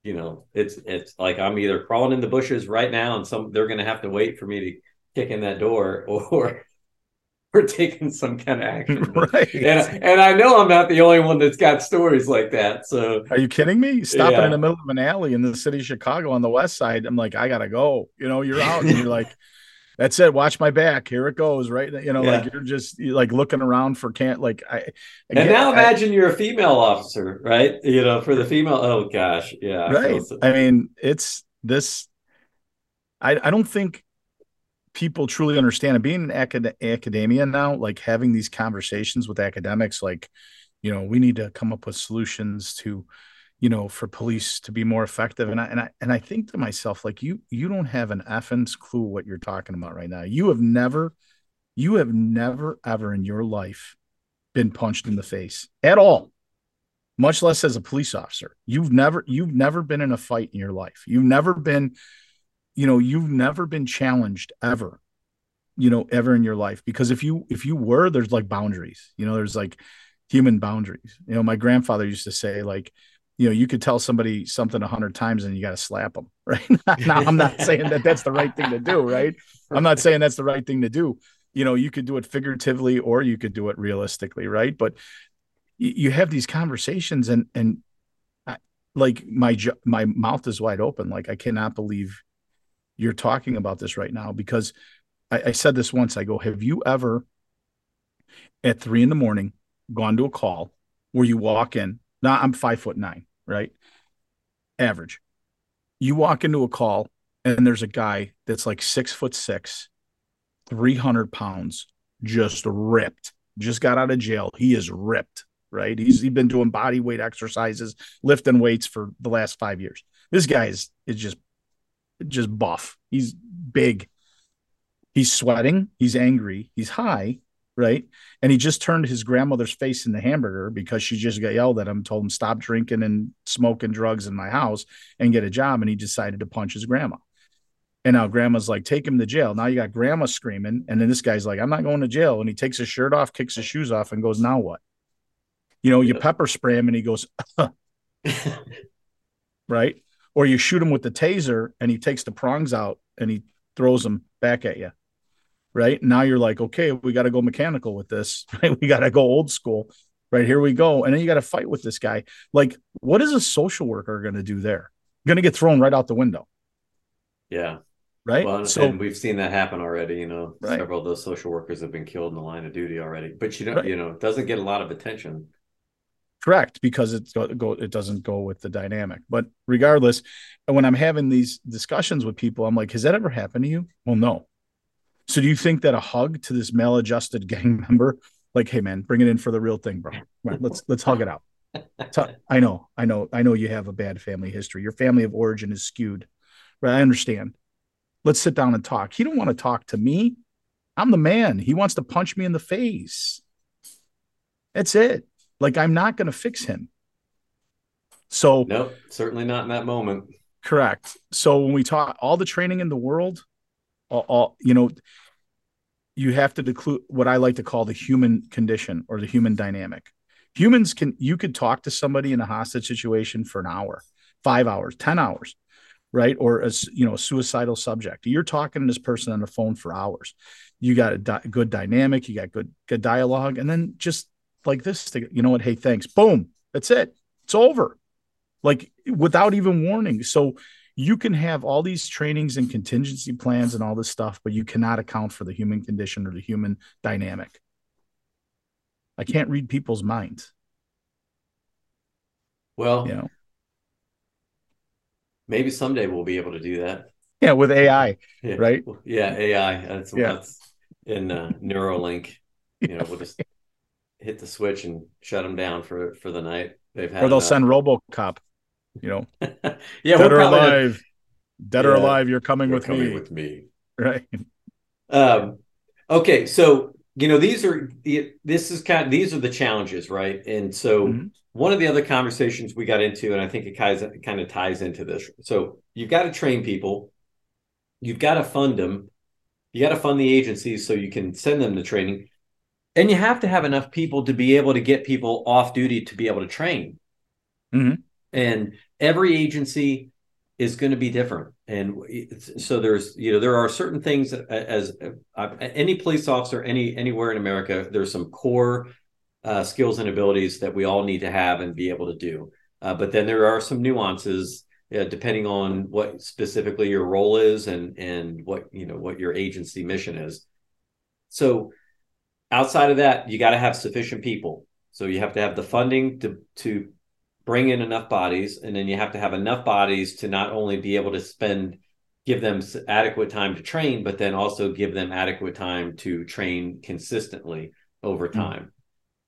you know, it's it's like I'm either crawling in the bushes right now, and some they're going to have to wait for me to kick in that door, or we're taking some kind of action. Right. And, and I know I'm not the only one that's got stories like that. So are you kidding me? Stopping yeah. in the middle of an alley in the city of Chicago on the west side. I'm like, I gotta go. You know, you're out and you're like, that's it. Watch my back. Here it goes. Right. You know, yeah. like you're just you're like looking around for can't like I. Again, and now imagine I, you're a female officer, right? You know, for the female. Oh gosh, yeah. Right. I mean, it's this. I I don't think people truly understand it. Being in acad- academia now, like having these conversations with academics, like you know, we need to come up with solutions to you know, for police to be more effective. And I and I and I think to myself, like you you don't have an effing clue what you're talking about right now. You have never, you have never ever in your life been punched in the face at all, much less as a police officer. You've never you've never been in a fight in your life. You've never been, you know, you've never been challenged ever you know ever in your life because if you if you were there's like boundaries you know there's like human boundaries you know my grandfather used to say like you know you could tell somebody something a hundred times and you got to slap them right? Now i'm not saying that that's the right thing to do right? I'm not saying that's the right thing to do. You know you could do it figuratively or you could do it realistically right? But you have these conversations and and I, like my my mouth is wide open. Like i cannot believe you're talking about this right now because I, I said this once. I go have you ever at three in the morning gone to a call where you walk in? Now I'm five foot nine, right? Average. You walk into a call and there's a guy that's like six foot six, 300 pounds, just ripped, just got out of jail. He is ripped, right? He's, he's been doing body weight exercises, lifting weights for the last five years. This guy is, is just, just buff. He's big. He's sweating. He's angry. He's high right? And he just turned his grandmother's face in the hamburger because she just got yelled at him, told him stop drinking and smoking drugs in my house and get a job. And he decided to punch his grandma. And now grandma's like, take him to jail. Now you got grandma screaming. And then this guy's like, I'm not going to jail. And he takes his shirt off, kicks his shoes off, and goes, Now what? You know, you pepper spray him and he goes, right? Or you shoot him with the taser and he takes the prongs out and he throws them back at you right? Now you're like, okay, we got to go mechanical with this, right? We got to go old school, right? Here we go. And then you got to fight with this guy. Like, what is a social worker going to do there? Going to get thrown right out the window. Yeah. Right. Well, so we've seen that happen already. You know, right. several of those social workers have been killed in the line of duty already. But you know, right. you know, it doesn't get a lot of attention. Correct, because it go, it doesn't go with the dynamic. But regardless, when I'm having these discussions with people, I'm like, has that ever happened to you? Well, no. So do you think that a hug to this maladjusted gang member, like, hey man, bring it in for the real thing, bro. Right, let's let's hug it out. I know, I know, I know you have a bad family history. Your family of origin is skewed. Right. I understand. Let's sit down and talk. He don't want to talk to me. I'm the man. He wants to punch me in the face. That's it. Like I'm not going to fix him. So nope, certainly not in that moment. Correct. So when we talk all the training in the world, all, all you know, you have to include what I like to call the human condition or the human dynamic. Humans can you could talk to somebody in a hostage situation for an hour, five hours, ten hours, right? Or as you know, a suicidal subject. You're talking to this person on the phone for hours. You got a di- good dynamic, you got good good dialogue, and then just like this, you know what? Hey, thanks. Boom. That's it. It's over like without even warning. So you can have all these trainings and contingency plans and all this stuff, but you cannot account for the human condition or the human dynamic. I can't read people's minds. Well, you know, maybe someday we'll be able to do that. Yeah, with AI, yeah. right? Yeah, AI. That's yeah. that's in uh, Neuralink. You know, we'll just hit the switch and shut them down for for the night. They've had or they'll enough. send RoboCop you know, yeah, dead or alive, dead yeah, or alive, you're coming you're with coming me. With me, right? Um, okay, so you know these are this is kind of these are the challenges, right? And so mm-hmm. one of the other conversations we got into, and I think it kind of, kind of ties into this. So you've got to train people, you've got to fund them, you got to fund the agencies so you can send them to training, and you have to have enough people to be able to get people off duty to be able to train. Mm-hmm and every agency is going to be different. And so there's you know there are certain things as uh, any police officer any anywhere in america there's some core uh, skills and abilities that we all need to have and be able to do. Uh, but then there are some nuances uh, depending on what specifically your role is and and what you know what your agency mission is. So outside of that you got to have sufficient people. So you have to have the funding to to bring in enough bodies and then you have to have enough bodies to not only be able to spend give them adequate time to train but then also give them adequate time to train consistently over hmm. time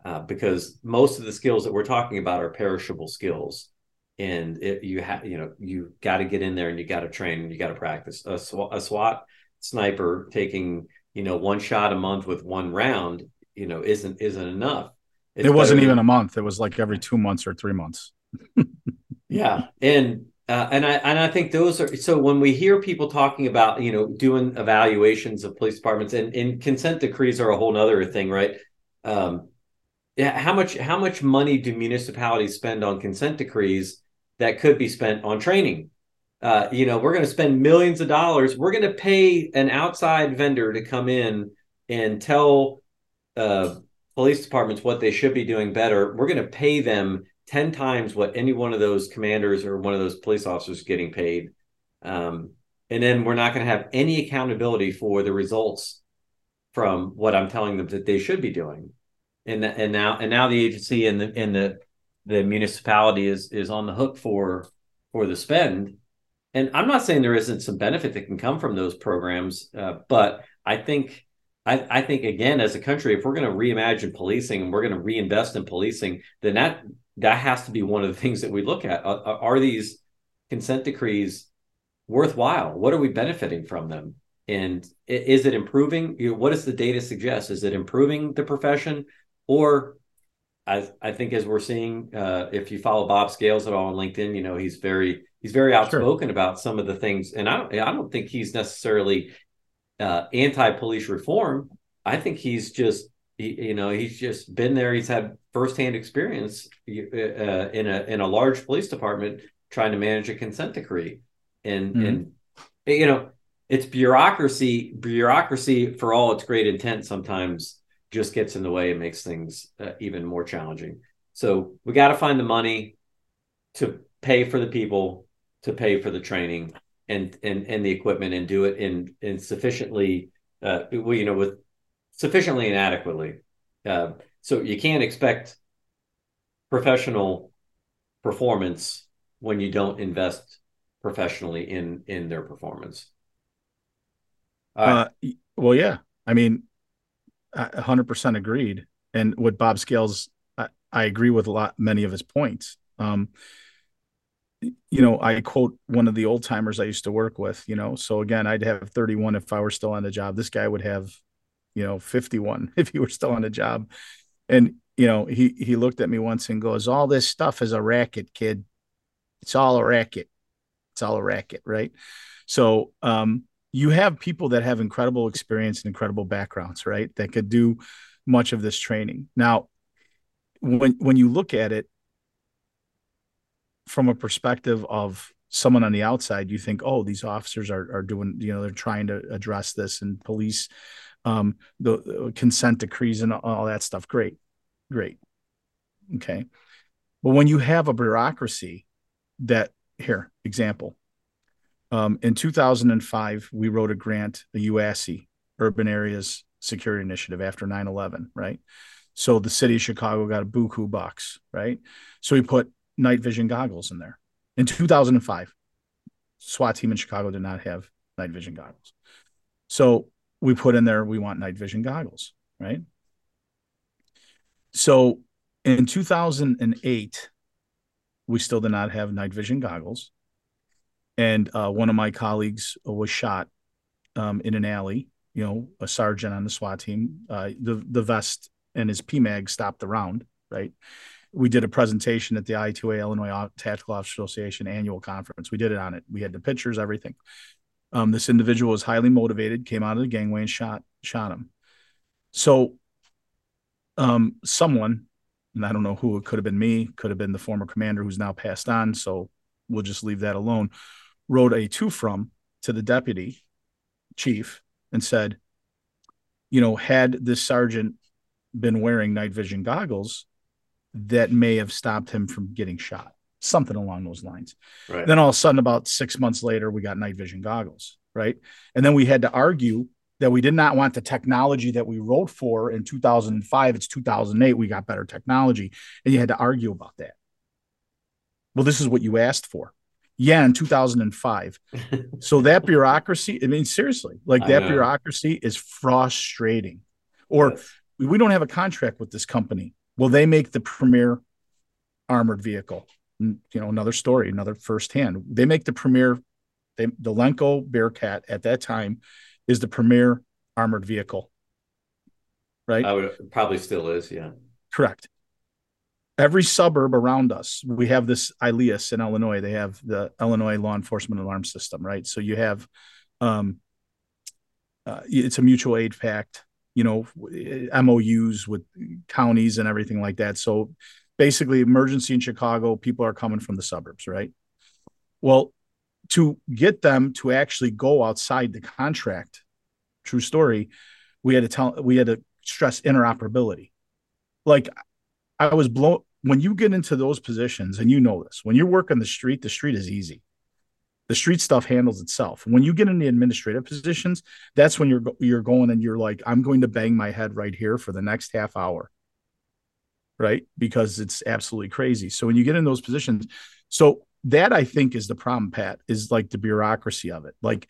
mm-hmm. uh, because most of the skills that we're talking about are perishable skills and it, you have you know you got to get in there and you got to train and you got to practice a, SWAT, a SWAT sniper taking you know one shot a month with one round you know isn't isn't enough it's it wasn't even a month. It was like every two months or three months. yeah, and uh, and I and I think those are so when we hear people talking about you know doing evaluations of police departments and, and consent decrees are a whole other thing, right? Um, yeah, how much how much money do municipalities spend on consent decrees that could be spent on training? Uh, you know, we're going to spend millions of dollars. We're going to pay an outside vendor to come in and tell uh, police departments what they should be doing better, we're going to pay them 10 times what any one of those commanders or one of those police officers is getting paid. Um, and then we're not going to have any accountability for the results from what I'm telling them that they should be doing. And, and now and now the agency and the and the the municipality is is on the hook for for the spend. And I'm not saying there isn't some benefit that can come from those programs, uh, but I think I, I think again, as a country, if we're going to reimagine policing and we're going to reinvest in policing, then that that has to be one of the things that we look at. Are, are these consent decrees worthwhile? What are we benefiting from them? And is it improving? You know, what does the data suggest? Is it improving the profession, or I, I think as we're seeing, uh, if you follow Bob Scales at all on LinkedIn, you know he's very he's very outspoken sure. about some of the things, and I don't I don't think he's necessarily uh, anti-police reform. I think he's just you know he's just been there. He's had firsthand experience uh, in a in a large police department trying to manage a consent decree, and mm-hmm. and you know it's bureaucracy. Bureaucracy, for all its great intent, sometimes just gets in the way and makes things uh, even more challenging. So we got to find the money to pay for the people, to pay for the training, and and and the equipment and do it in in sufficiently uh well, you know with sufficiently and adequately. Uh, so you can't expect professional performance when you don't invest professionally in in their performance. Uh, well yeah. I mean 100% agreed. And what bob scales I, I agree with a lot many of his points. Um you know, I quote one of the old timers I used to work with, you know, so again, I'd have 31 if I were still on the job. This guy would have, you know, 51 if he were still on the job. And you know, he he looked at me once and goes, "All this stuff is a racket, kid. It's all a racket. It's all a racket, right?" So, um, you have people that have incredible experience and incredible backgrounds, right? That could do much of this training. Now, when when you look at it from a perspective of someone on the outside, you think, oh, these officers are are doing, you know, they're trying to address this and police um, the, the consent decrees and all that stuff. Great, great, okay. But when you have a bureaucracy that here example, um, in 2005 we wrote a grant, the UASI, Urban Areas Security Initiative, after 9/11, right? So the city of Chicago got a buku box, right? So we put night vision goggles in there in 2005. SWAT team in Chicago did not have night vision goggles. So we put in there, we want night vision goggles, right? So in 2008, we still did not have night vision goggles. And uh, one of my colleagues was shot um, in an alley, you know, a sergeant on the SWAT team. Uh, the, the vest and his PMAG stopped the round, right? We did a presentation at the ITOA Illinois Tactical Officer Association annual conference. We did it on it. We had the pictures, everything. Um, this individual was highly motivated, came out of the gangway and shot shot him. So, um, someone, and I don't know who it could have been me, could have been the former commander who's now passed on. So we'll just leave that alone. Wrote a to from to the deputy chief and said, you know, had this sergeant been wearing night vision goggles, that may have stopped him from getting shot, something along those lines. Right. Then all of a sudden, about six months later, we got night vision goggles, right? And then we had to argue that we did not want the technology that we wrote for in 2005. It's 2008. We got better technology. And you had to argue about that. Well, this is what you asked for. Yeah, in 2005. so that bureaucracy, I mean, seriously, like that bureaucracy is frustrating. Or yes. we don't have a contract with this company. Will they make the premier armored vehicle? You know, another story, another firsthand. They make the premier. They, the Lenco Bearcat at that time is the premier armored vehicle. Right. I would probably still is. Yeah. Correct. Every suburb around us, we have this ILEAS in Illinois. They have the Illinois Law Enforcement Alarm System, right? So you have, um, uh, it's a mutual aid pact you know eh, MOUs with counties and everything like that. So basically, emergency in Chicago, people are coming from the suburbs, right? Well, to get them to actually go outside the contract, true story, we had to tell we had to stress interoperability. Like I was blown when you get into those positions, and you know this, when you work on the street, the street is easy the street stuff handles itself. When you get in the administrative positions, that's when you're you're going and you're like, I'm going to bang my head right here for the next half hour, right? Because it's absolutely crazy. So when you get in those positions, so that I think is the problem, Pat, is like the bureaucracy of it. Like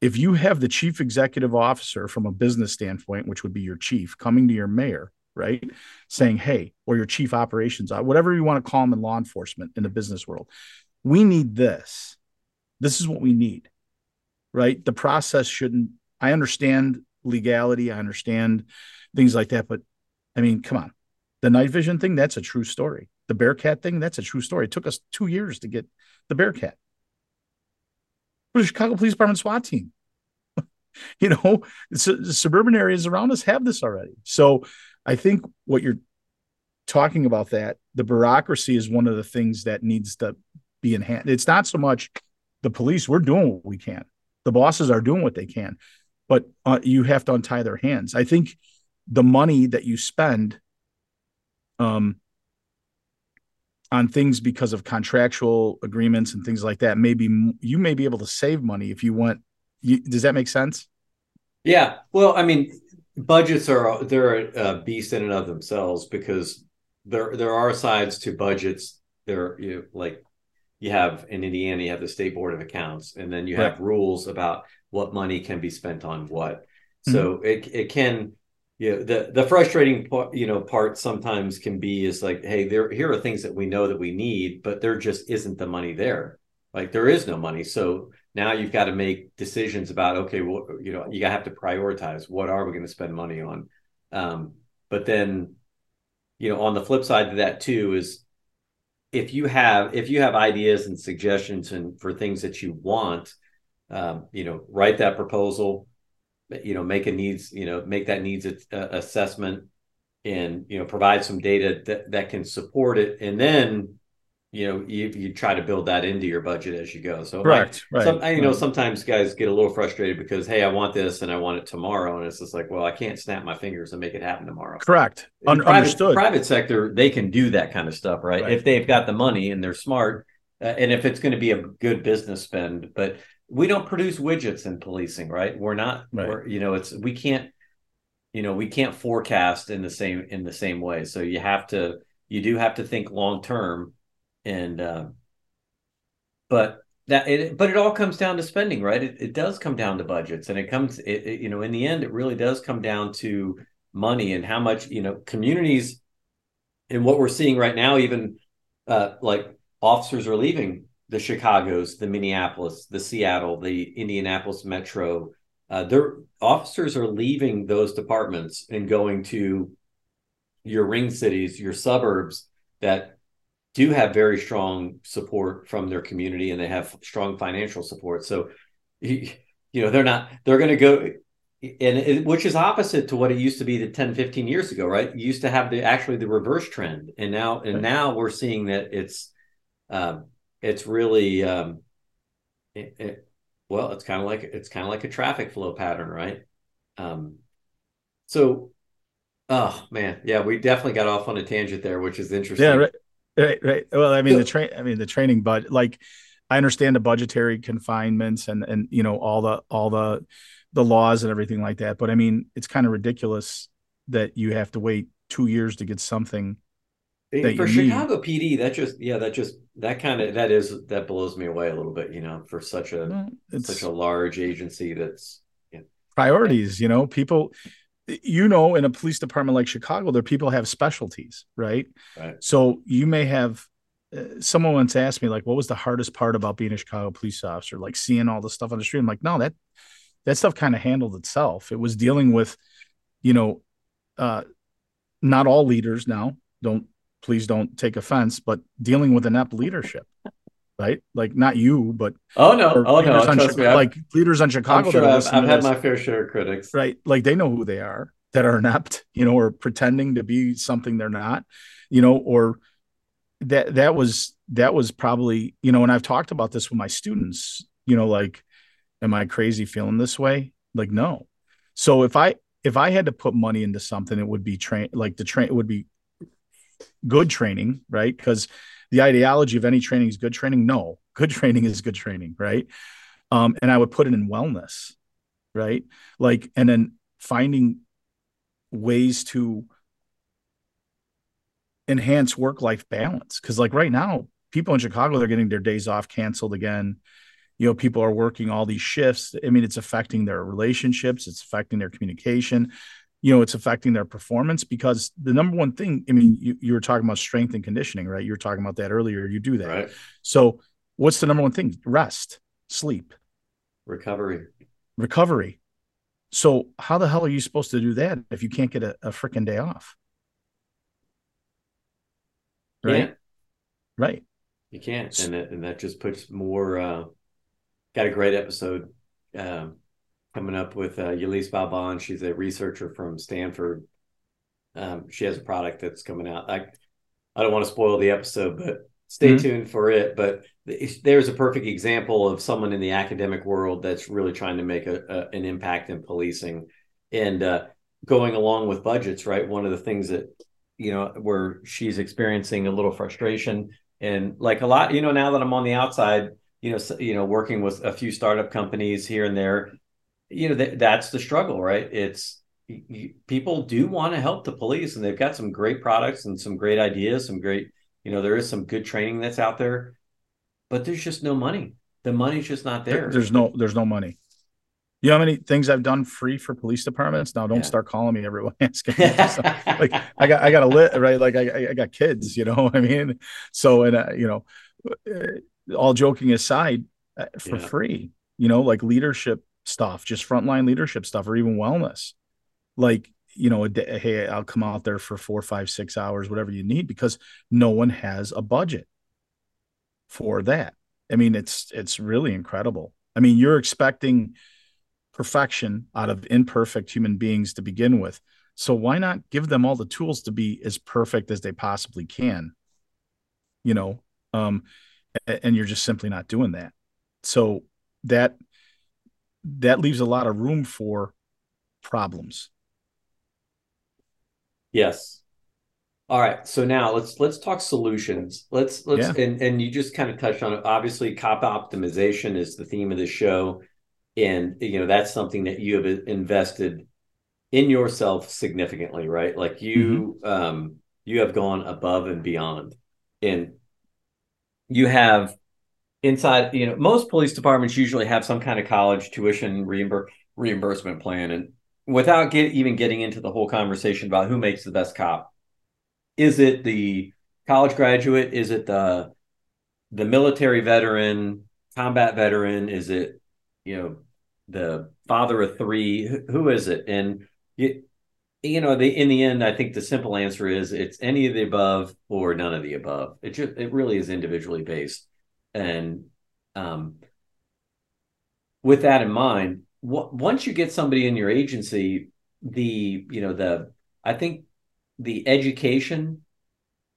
if you have the chief executive officer from a business standpoint, which would be your chief, coming to your mayor, right, saying, "Hey," or your chief operations, uh, whatever you want to call them in law enforcement in the business world, we need this this is what we need, right? The process shouldn't, I understand legality, I understand things like that, but I mean, come on. The night vision thing, that's a true story. The Bearcat thing, that's a true story. It took us two years to get the Bearcat. For the Chicago Police Department SWAT team. you know, suburban areas around us have this already. So I think what you're talking about that the bureaucracy is one of the things that needs to be enhanced. It's not so much the police, we're doing what we can. The bosses are doing what they can, but uh, you have to untie their hands. I think the money that you spend um, on things because of contractual agreements and things like that, maybe you may be able to save money if you want. You, does that make sense? Yeah. Well, I mean, budgets are they're a beast in and of themselves because there there are sides to budgets. There, you know, like you have in Indiana, you have the state board of accounts, and then you have rules about what money can be spent on what. Mm-hmm. So it it can, you know, the the frustrating part, you know, part sometimes can be is like, hey, there here are things that we know that we need, but there just isn't the money there. Like there is no money, so now you've got to make decisions about okay, well, you know, you have to prioritize what are we going to spend money on. Um, but then you know, on the flip side of that too is if you have if you have ideas and suggestions and for things that you want, um, you know, write that proposal, you know, make a needs, you know, make that needs assessment and you know provide some data that, that can support it. And then you know you, you try to build that into your budget as you go. So correct right, some, you know sometimes guys get a little frustrated because hey i want this and i want it tomorrow and it's just like well i can't snap my fingers and make it happen tomorrow. Correct. Un- private, understood. private sector they can do that kind of stuff right, right. if they've got the money and they're smart uh, and if it's going to be a good business spend but we don't produce widgets in policing right? We're not right. We're, you know it's we can't you know we can't forecast in the same in the same way. So you have to you do have to think long term and uh, but that it but it all comes down to spending right? It, it does come down to budgets. And it comes it, it, you know in the end it really does come down to money and how much you know communities and what we're seeing right now even uh, like officers are leaving the chicago's the minneapolis the seattle the indianapolis metro uh, their officers are leaving those departments and going to your ring cities your suburbs that do have very strong support from their community and they have strong financial support. So, you know, they're not, they're going to go, and it, which is opposite to what it used to be the 10, 15 years ago, right? You used to have the actually the reverse trend. And now, and now we're seeing that it's, um, it's really, um, it, it, well, it's kind of like, it's kind of like a traffic flow pattern, right? Um, so, oh man, yeah, we definitely got off on a tangent there, which is interesting. Yeah, right. Right, right. Well, I mean the train. I mean the training, but like I understand the budgetary confinements and and you know all the all the the laws and everything like that. But I mean, it's kind of ridiculous that you have to wait two years to get something. for Chicago need. PD, that just yeah, that just that kind of that is that blows me away a little bit. You know, for such a well, such a large agency that's priorities. You know, people you know, in a police department like Chicago, there people have specialties, right? Right. So you may have uh, someone once asked me like, what was the hardest part about being a Chicago police officer? Like seeing all the stuff on the street. I'm like, no, that that stuff kind of handled itself. It was dealing with, you know, uh, not all leaders now. Don't please don't take offense, but dealing with inept leadership right? Like not you, but oh no, oh no, trust Chicago, me, like leaders on Chicago. I'm sure I've, I've had my fair share of critics, right? Like they know who they are that are inept, you know, or pretending to be something they're not, you know, or that that was that was probably you know, and I've talked about this with my students, you know, like, am I crazy feeling this way? Like no. So if I if I had to put money into something, it would be train like the train it would be good training, right? Because the ideology of any training is good training. No, good training is good training, right? Um, and I would put it in wellness, right? Like, and then finding ways to enhance work life balance. Cause like right now, people in Chicago, they're getting their days off canceled again. You know, people are working all these shifts. I mean, it's affecting their relationships, it's affecting their communication you know it's affecting their performance because the number one thing i mean you, you were talking about strength and conditioning right? You were talking about that earlier. You do that. Right. so what's the number one thing? Rest sleep. Recovery. Recovery. So how the hell are you supposed to do that if you can't get a, a freaking day off? Right? right. You can't. And that, and that just puts more uh got a great episode um coming up with uh, Yelise. She's a researcher from Stanford. Um, she has a product that's coming out. I, I don't want to spoil the episode, but stay mm-hmm. tuned for it. But there's a perfect example of someone in the academic world that's really trying to make a, a an impact in policing and uh, going along with budgets. Right, one of the things that you know where she's experiencing a little frustration and like a lot, you know, now that I'm on the outside, you know, you know, working with a few startup companies here and there, you know that that's the struggle right it's you, people do want to help the police and they've got some great products and some great ideas some great you know there is some good training that's out there but there's just no money the money's just not there there's no there's no money you know how many things I've done free for police departments? Now, don't yeah. start calling me everyone asking. like I got, I got a lit right. Like I, I got kids. You know, I mean, so and uh, you know, uh, all joking aside, uh, for yeah. free. You know, like leadership stuff, just frontline leadership stuff, or even wellness. Like you know, day, hey, I'll come out there for four, five, six hours, whatever you need, because no one has a budget for that. I mean, it's it's really incredible. I mean, you're expecting perfection out of imperfect human beings to begin with. So why not give them all the tools to be as perfect as they possibly can? You know, um, and you're just simply not doing that. So that that leaves a lot of room for problems. Yes. All right. So now let's let's talk solutions. Let's let's yeah. and and you just kind of touched on it. Obviously, cop optimization is the theme of the show, and you know that's something that you have invested in yourself significantly, right? Like you mm-hmm. um you have gone above and beyond, and you have inside. You know, most police departments usually have some kind of college tuition reimbur- reimbursement plan, and without get, even getting into the whole conversation about who makes the best cop, is it the college graduate? Is it the the military veteran, combat veteran? Is it you know the father of three? Who is it? And you, you know, the in the end, I think the simple answer is it's any of the above or none of the above. It just it really is individually based, and um, with that in mind, once you get somebody in your agency, the you know the I think the education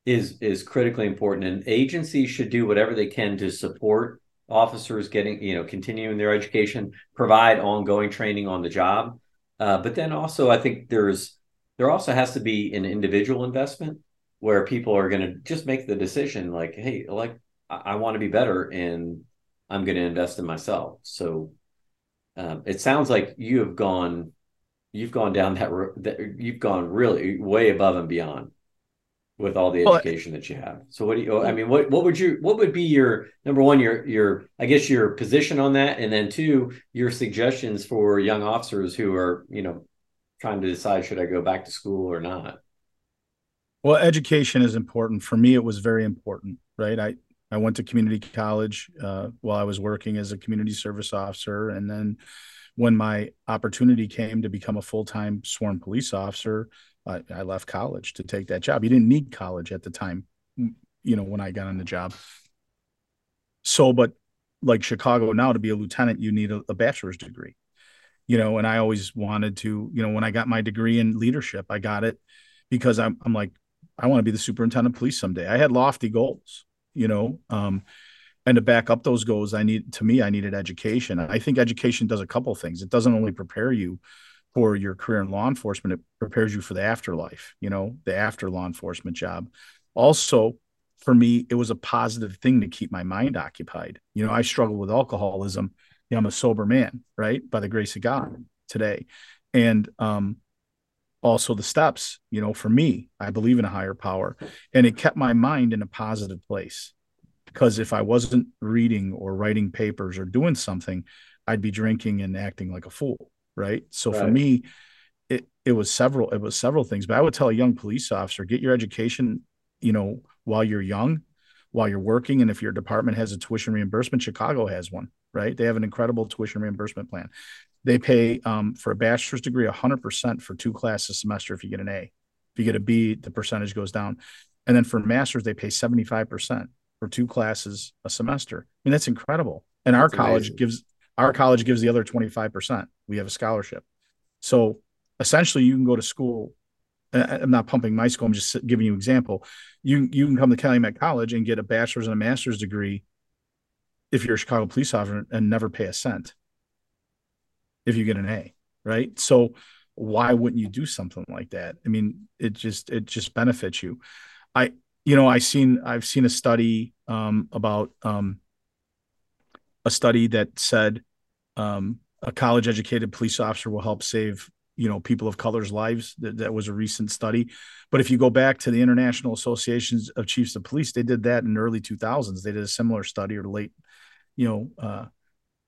is is critically important, and agencies should do whatever they can to support officers getting you know continuing their education, provide ongoing training on the job, uh, but then also I think there's there also has to be an individual investment where people are going to just make the decision like, hey, like I, I want to be better and I'm going to invest in myself. So um, it sounds like you have gone you've gone down that, that you've gone really way above and beyond with all the education well, that you have. So what do you I mean what what would you what would be your number one your your I guess your position on that and then two your suggestions for young officers who are, you know, trying to decide should I go back to school or not? Well, education is important. For me it was very important, right? I I went to community college uh, while I was working as a community service officer. And then when my opportunity came to become a full time sworn police officer, I, I, left college to take that job. You didn't need college at the time, you know, when I got on the job. So, but like Chicago now, to be a lieutenant, you need a, a bachelor's degree, you know, and I always wanted to, you know, when I got my degree in leadership, I got it because I'm, I'm like, I want to be the superintendent of police someday. I had lofty goals you know um, and to back up those goals i need to me i needed education. I think education does a couple things. It doesn't only prepare you for your career in law enforcement it prepares you for the afterlife you know the after law enforcement job. Also for me it was a positive thing to keep my mind occupied. You know i struggle with alcoholism. You know, i'm a sober man right by the grace of god today. And um also the steps you know for me i believe in a higher power. And it kept my mind in a positive place because if i wasn't reading or writing papers or doing something i'd be drinking and acting like a fool right? So right. for me it it was several it was several things. But i would tell a young police officer get your education you know while you're young while you're working. And if your department has a tuition reimbursement chicago has one right? They have an incredible tuition reimbursement plan they pay um, for a bachelor's degree 100% for two classes a semester if you get an A. If you get a B, the percentage goes down. And then for masters, they pay 75% for two classes a semester. I mean, that's incredible. And our that's college amazing. gives our college gives the other 25%. We have a scholarship. So essentially you can go to school. I'm not pumping my school. I'm just giving you an example. You you can come to Calumet College and get a bachelor's and a master's degree if you're a Chicago police officer and never pay a cent if you get an A, right? So why wouldn't you do something like that? I mean, it just it just benefits you. I you know I seen I've seen a study um, about um, a study that said um, a college educated police officer will help save you know people of color's lives that, that was a recent study but if you go back to the international associations of chiefs of police they did that in the early 2000s they did a similar study or late you know uh,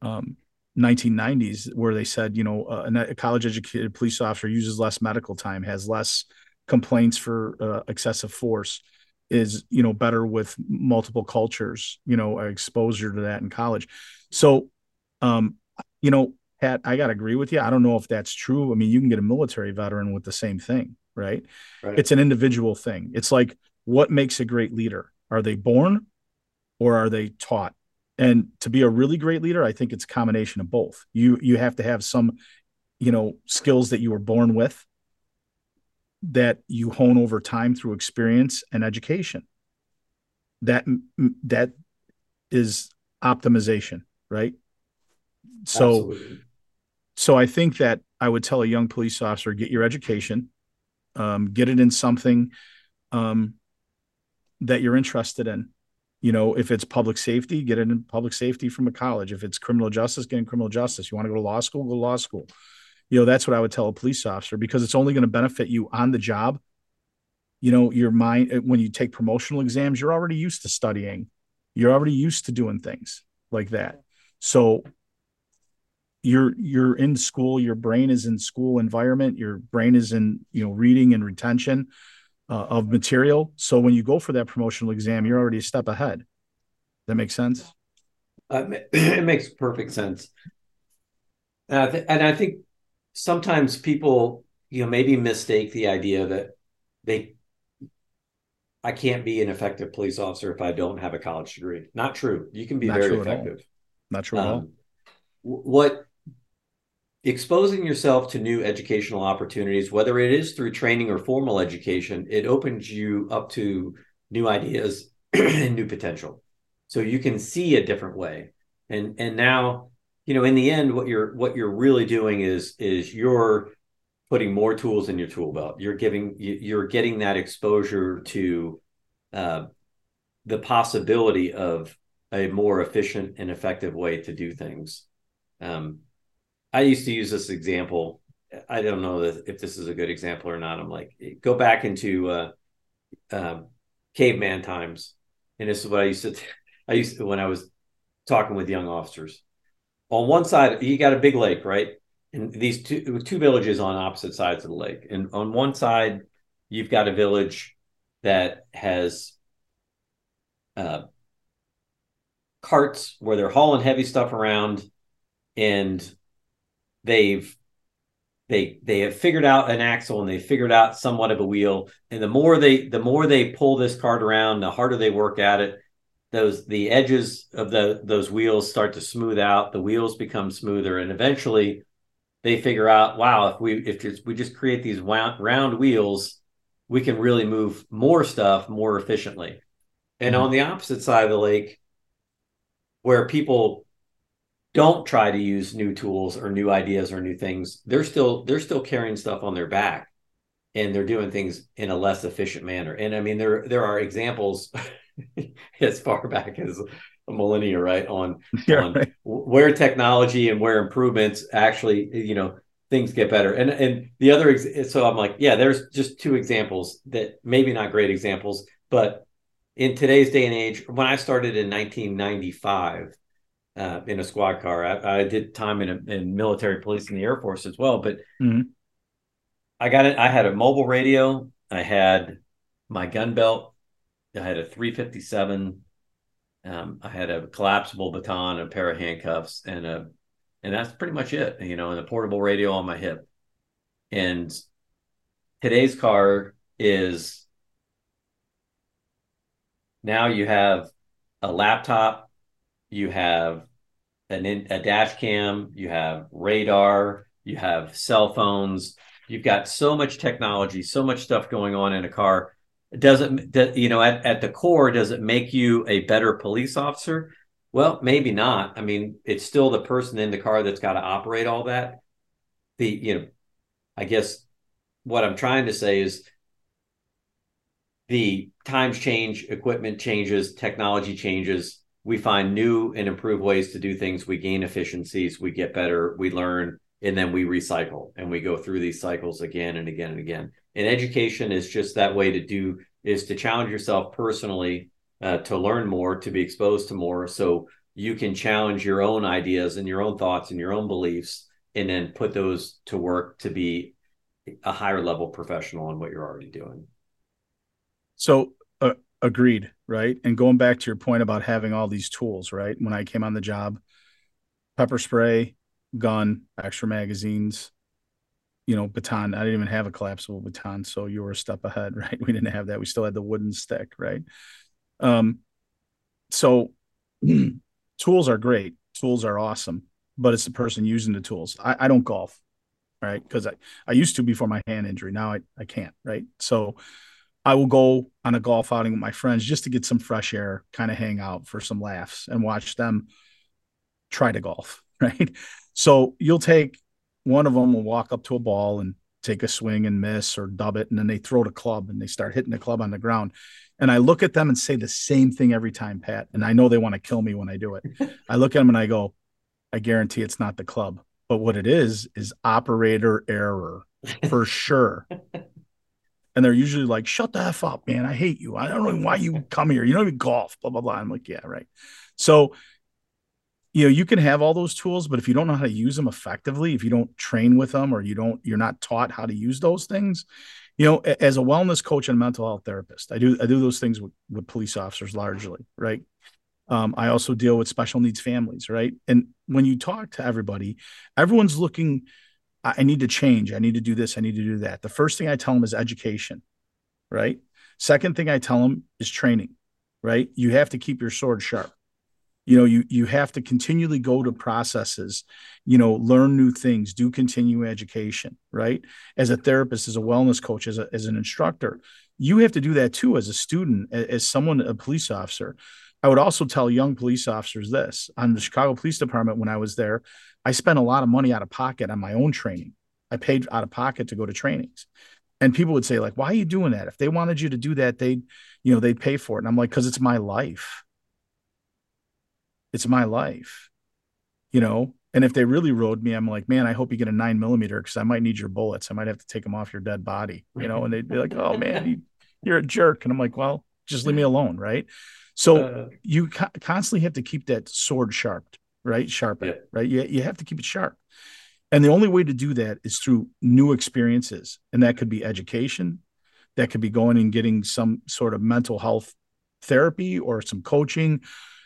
um, 1990s where they said you know uh, a college educated police officer uses less medical time has less complaints for uh, excessive force is you know better with multiple cultures you know exposure to that in college so um you know Pat, I got to agree with you. I don't know if that's true. I mean, you can get a military veteran with the same thing, right? right? It's an individual thing. It's like what makes a great leader? Are they born or are they taught? And to be a really great leader, I think it's a combination of both. You you have to have some, you know, skills that you were born with that you hone over time through experience and education. That that is optimization, right? So Absolutely. so I think that I would tell a young police officer get your education, um, get it in something um, that you're interested in. You know, if it's public safety, get it in public safety from a college. If it's criminal justice, get in criminal justice. You want to go to law school, go to law school. You know, that's what I would tell a police officer because it's only going to benefit you on the job. You know, your mind eh, when you take promotional exams, you're already used to studying. You're already used to doing things like that. So you're you're in school your brain is in school environment your brain is in you know reading and retention uh, of material. So when you go for that promotional exam you're already a step ahead. That makes sense? Uh, it makes perfect sense. And I, th- and I think sometimes people you know maybe mistake the idea that they i can't be an effective police officer if i don't have a college degree. Not true. You can be not very effective. Not true um, at all. What exposing yourself to new educational opportunities, whether it is through training or formal education, it opens you up to new ideas and new potential. So you can see a different way. And and now, you know, in the end, what you're what you're really doing is is you're putting more tools in your tool belt. You're giving you're getting that exposure to uh, the possibility of a more efficient and effective way to do things. Um, I used to use this example. I don't know if this is a good example or not. I'm like, go back into uh, um, caveman times, and this is what I used to. I used to when I was talking with young officers. On one side, you got a big lake, right? And these two two villages on opposite sides of the lake. And on one side, you've got a village that has uh, carts where they're hauling heavy stuff around, and they've they they have figured out an axle and they figured out somewhat of a wheel. And the more they the more they pull this cart around the harder they work at it those the edges of the those wheels start to smooth out. The wheels become smoother. And eventually they figure out wow if we if we just create these round, round wheels we can really move more stuff more efficiently. And mm-hmm. on the opposite side of the lake where people don't try to use new tools or new ideas or new things. They're still they're still carrying stuff on their back and they're doing things in a less efficient manner. And i mean there there are examples as far back as a millennia right on, yeah, on right. where technology and where improvements actually you know things get better. And and the other so i'm like yeah there's just two examples that maybe not great examples but in today's day and age when i started in 1995 uh, in a squad car. I, I did time in, a, in military police in the Air Force as well, but mm-hmm. I got it. I had a mobile radio. I had my gun belt. I had a 357. Um, I had a collapsible baton, a pair of handcuffs, and a and that's pretty much it. You know, and a portable radio on my hip. And today's car is now you have a laptop you have an in, a dash cam, you have radar, you have cell phones. You've got so much technology, so much stuff going on in a car. Does it, you know, at, at the core, does it make you a better police officer? Well, maybe not. I mean, it's still the person in the car that's got to operate all that. The, you know, I guess what I'm trying to say is the times change, equipment changes, technology changes we find new and improved ways to do things. We gain efficiencies, we get better, we learn, and then we recycle and we go through these cycles again and again and again. And education is just that way to do is to challenge yourself personally, uh, to learn more, to be exposed to more, so you can challenge your own ideas and your own thoughts and your own beliefs, and then put those to work to be a higher level professional in what you're already doing. So Agreed, right? And going back to your point about having all these tools, right? When I came on the job, pepper spray, gun, extra magazines, you know, baton. I didn't even have a collapsible baton, so you were a step ahead, right? We didn't have that. We still had the wooden stick, right? Um, so tools are great. Tools are awesome, but it's the person using the tools. I, I don't golf, right? Because I, I used to before my hand injury. Now I, I can't, right? So I will go on a golf outing with my friends just to get some fresh air, kind of hang out for some laughs and watch them try to golf, right? So you'll take one of them will walk up to a ball and take a swing and miss or dub it, and then they throw the club and they start hitting the club on the ground. And I look at them and say the same thing every time, Pat. And I know they want to kill me when I do it. I look at them and I go, I guarantee it's not the club. But what it is is operator error for sure. And they're usually like, "Shut the f up, man! I hate you. I don't know why you come here. You don't even golf." Blah blah blah. I'm like, "Yeah, right." So, you know, you can have all those tools, but if you don't know how to use them effectively, if you don't train with them, or you don't, you're not taught how to use those things. You know, as a wellness coach and mental health therapist, I do I do those things with, with police officers largely, right? Um, I also deal with special needs families, right? And when you talk to everybody, everyone's looking I need to change. I need to do this. I need to do that. The first thing I tell them is education, right? Second thing I tell them is training, right? You have to keep your sword sharp. You know, you you have to continually go to processes, you know, learn new things, do continuing education, right? As a therapist, as a wellness coach, as a, as an instructor, you have to do that too as a student, as someone, a police officer. I would also tell young police officers this on the Chicago Police Department when I was there. I spent a lot of money out of pocket on my own training. I paid out of pocket to go to trainings. And people would say, like, why are you doing that? If they wanted you to do that, they'd, you know, they'd pay for it. And I'm like, because it's my life. It's my life. You know, and if they really rode me, I'm like, man, I hope you get a nine millimeter because I might need your bullets. I might have to take them off your dead body, you know. And they'd be like, oh man, you, are a jerk. And I'm like, well, just leave me alone, right? So uh, you co- constantly have to keep that sword sharp right? Sharpen yeah. right? You, you have to keep it sharp. And the only way to do that is through new experiences. And that could be education, that could be going and getting some sort of mental health therapy or some coaching.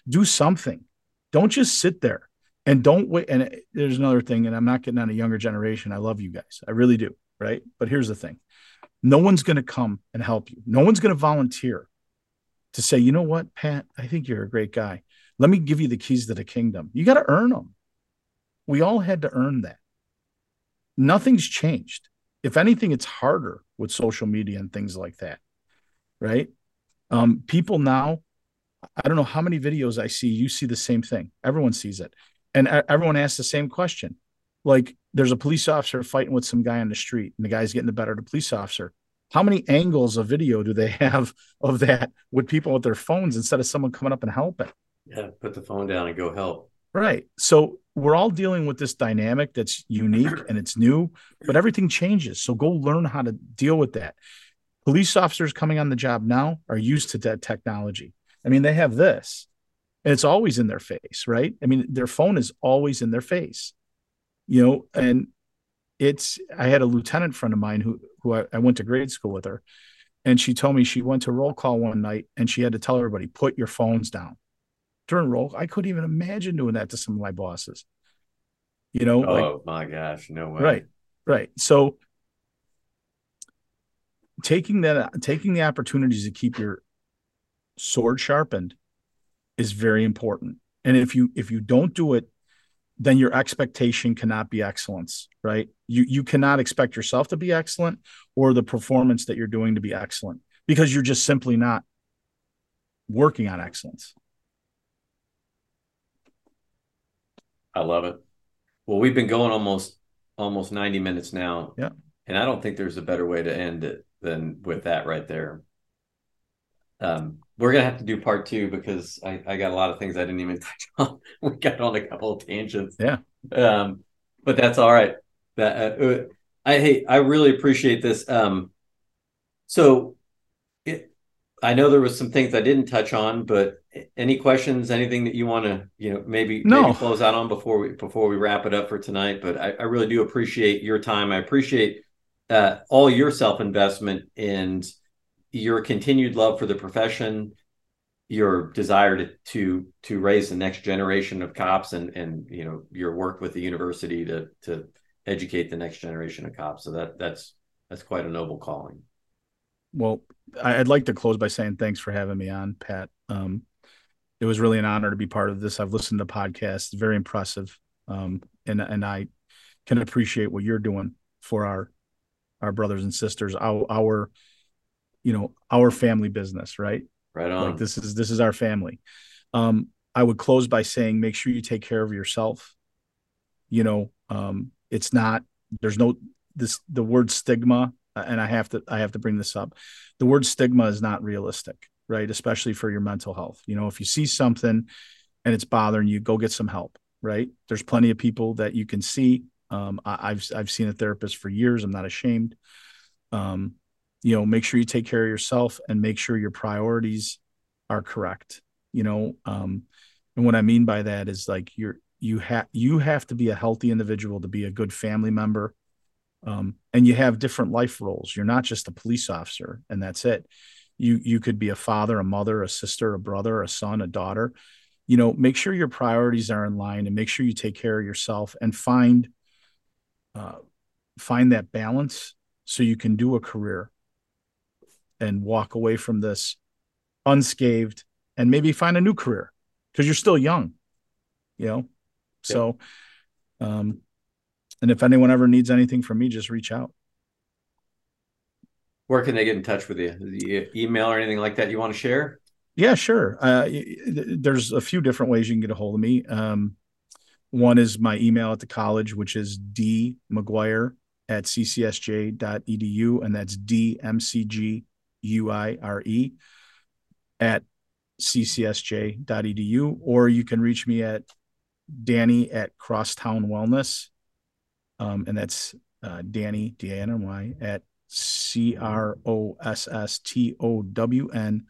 Do something. Don't just sit there and don't wait. And there's another thing, and I'm not getting on a younger generation. I love you guys. I really do. Right. But here's the thing no one's going to come and help you, no one's going to volunteer to say, you know what, Pat, I think you're a great guy. Let me give you the keys to the kingdom. You got to earn them. We all had to earn that. Nothing's changed. If anything, it's harder with social media and things like that. Right. Um, people now, I don't know how many videos I see, you see the same thing. Everyone sees it. And everyone asks the same question. Like there's a police officer fighting with some guy on the street, and the guy's getting the better of the police officer. How many angles of video do they have of that with people with their phones instead of someone coming up and helping? Yeah, put the phone down and go help. Right. So we're all dealing with this dynamic that's unique and it's new, but everything changes. So go learn how to deal with that. Police officers coming on the job now are used to that technology. I mean, they have this, and it's always in their face, right? I mean, their phone is always in their face, you know, and it's I had a lieutenant friend of mine who who I, I went to grade school with her, and she told me she went to roll call one night and she had to tell everybody, put your phones down during roll. I couldn't even imagine doing that to some of my bosses. You know, oh like, my gosh, no way. Right, right. So taking that, taking the opportunities to keep your sword sharpened is very important. And if you if you don't do it, then your expectation cannot be excellence, right? You you cannot expect yourself to be excellent or the performance that you're doing to be excellent because you're just simply not working on excellence. I love it. Well, we've been going almost almost 90 minutes now. Yeah. And I don't think there's a better way to end it than with that right there. Um, we're gonna have to do part two because I, I got a lot of things I didn't even touch on. we got on a couple of tangents. Yeah. Um, but that's all right. That uh, I hey, I really appreciate this. Um, so it, I know there was some things I didn't touch on, but any questions anything that you want to you know maybe, no. maybe close out on before we before we wrap it up for tonight but i, I really do appreciate your time i appreciate uh, all your self investment and your continued love for the profession your desire to to to raise the next generation of cops and and you know your work with the university to to educate the next generation of cops. So that that's that's quite a noble calling. Well, I'd like to close by saying thanks for having me on, Pat. Um, it was really an honor to be part of this. I've listened to podcasts, very impressive, um, and and I can appreciate what you're doing for our our brothers and sisters, our, our you know our family business, right? Right on. Like this is this is our family. Um, I would close by saying, make sure you take care of yourself. You know, um, it's not. There's no this the word stigma, and I have to I have to bring this up. The word stigma is not realistic, right? Especially for your mental health. You know, if you see something and it's bothering you, go get some help. Right? There's plenty of people that you can see. Um, I, have I've seen a therapist for years. I'm not ashamed. Um, you know make sure you take care of yourself and make sure your priorities are correct you know um and what i mean by that is like you're you have you have to be a healthy individual to be a good family member um and you have different life roles. You're not just a police officer and that's it. You you could be a father a mother a sister a brother a son a daughter. You know make sure your priorities are in line and make sure you take care of yourself and find uh, find that balance so you can do a career and walk away from this unscathed and maybe find a new career because you're still young, you know? So, um, and if anyone ever needs anything from me, just reach out. Where can they get in touch with you? The email or anything like that you want to share? Yeah, sure. Uh, there's a few different ways you can get a hold of me. Um, one is my email at the college, which is d mcguire at ccsj.edu, and that's dmcg U I R E, at ccsj.edu, or you can reach me at Danny at Crosstown Wellness. Um, and that's uh, Danny, D A N N Y, at C R O S S T O W N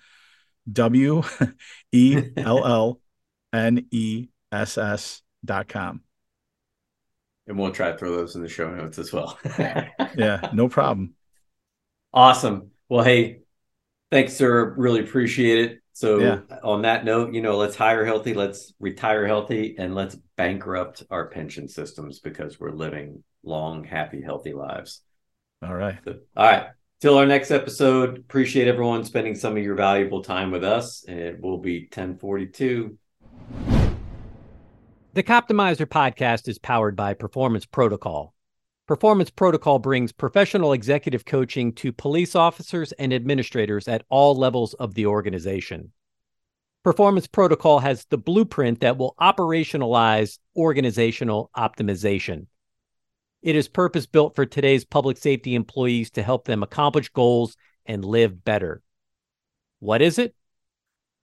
W E L L N E S S dot com. And we'll try to throw those in the show notes as well. yeah, no problem. Awesome. Well, hey, thanks, sir. Really appreciate it. So, yeah. on that note, you know, let's hire healthy, let's retire healthy, and let's bankrupt our pension systems because we're living long, happy, healthy lives. All right. So, all right. Till our next episode. Appreciate everyone spending some of your valuable time with us. And it will be 1042. The Coptimizer podcast is powered by Performance Protocol. Performance Protocol brings professional executive coaching to police officers and administrators at all levels of the organization. Performance Protocol has the blueprint that will operationalize organizational optimization. It is purpose built for today's public safety employees to help them accomplish goals and live better. What is it?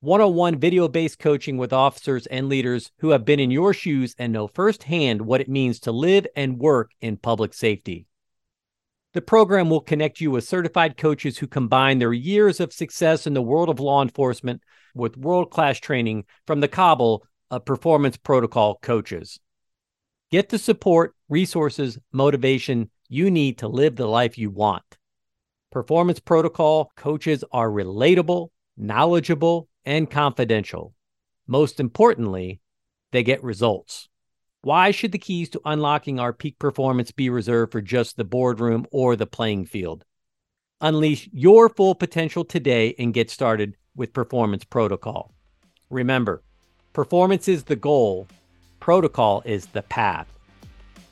One on one video based coaching with officers and leaders who have been in your shoes and know firsthand what it means to live and work in public safety. The program will connect you with certified coaches who combine their years of success in the world of law enforcement with world class training from the Cobble of Performance Protocol coaches. Get the support, resources, motivation you need to live the life you want. Performance Protocol coaches are relatable, knowledgeable, and confidential. Most importantly, they get results. Why should the keys to unlocking our peak performance be reserved for just the boardroom or the playing field? Unleash your full potential today and get started with Performance Protocol. Remember, performance is the goal, protocol is the path.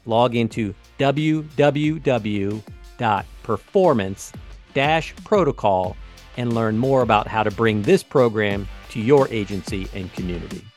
Log into www.performance-protocol and learn more about how to bring this program to your agency and community.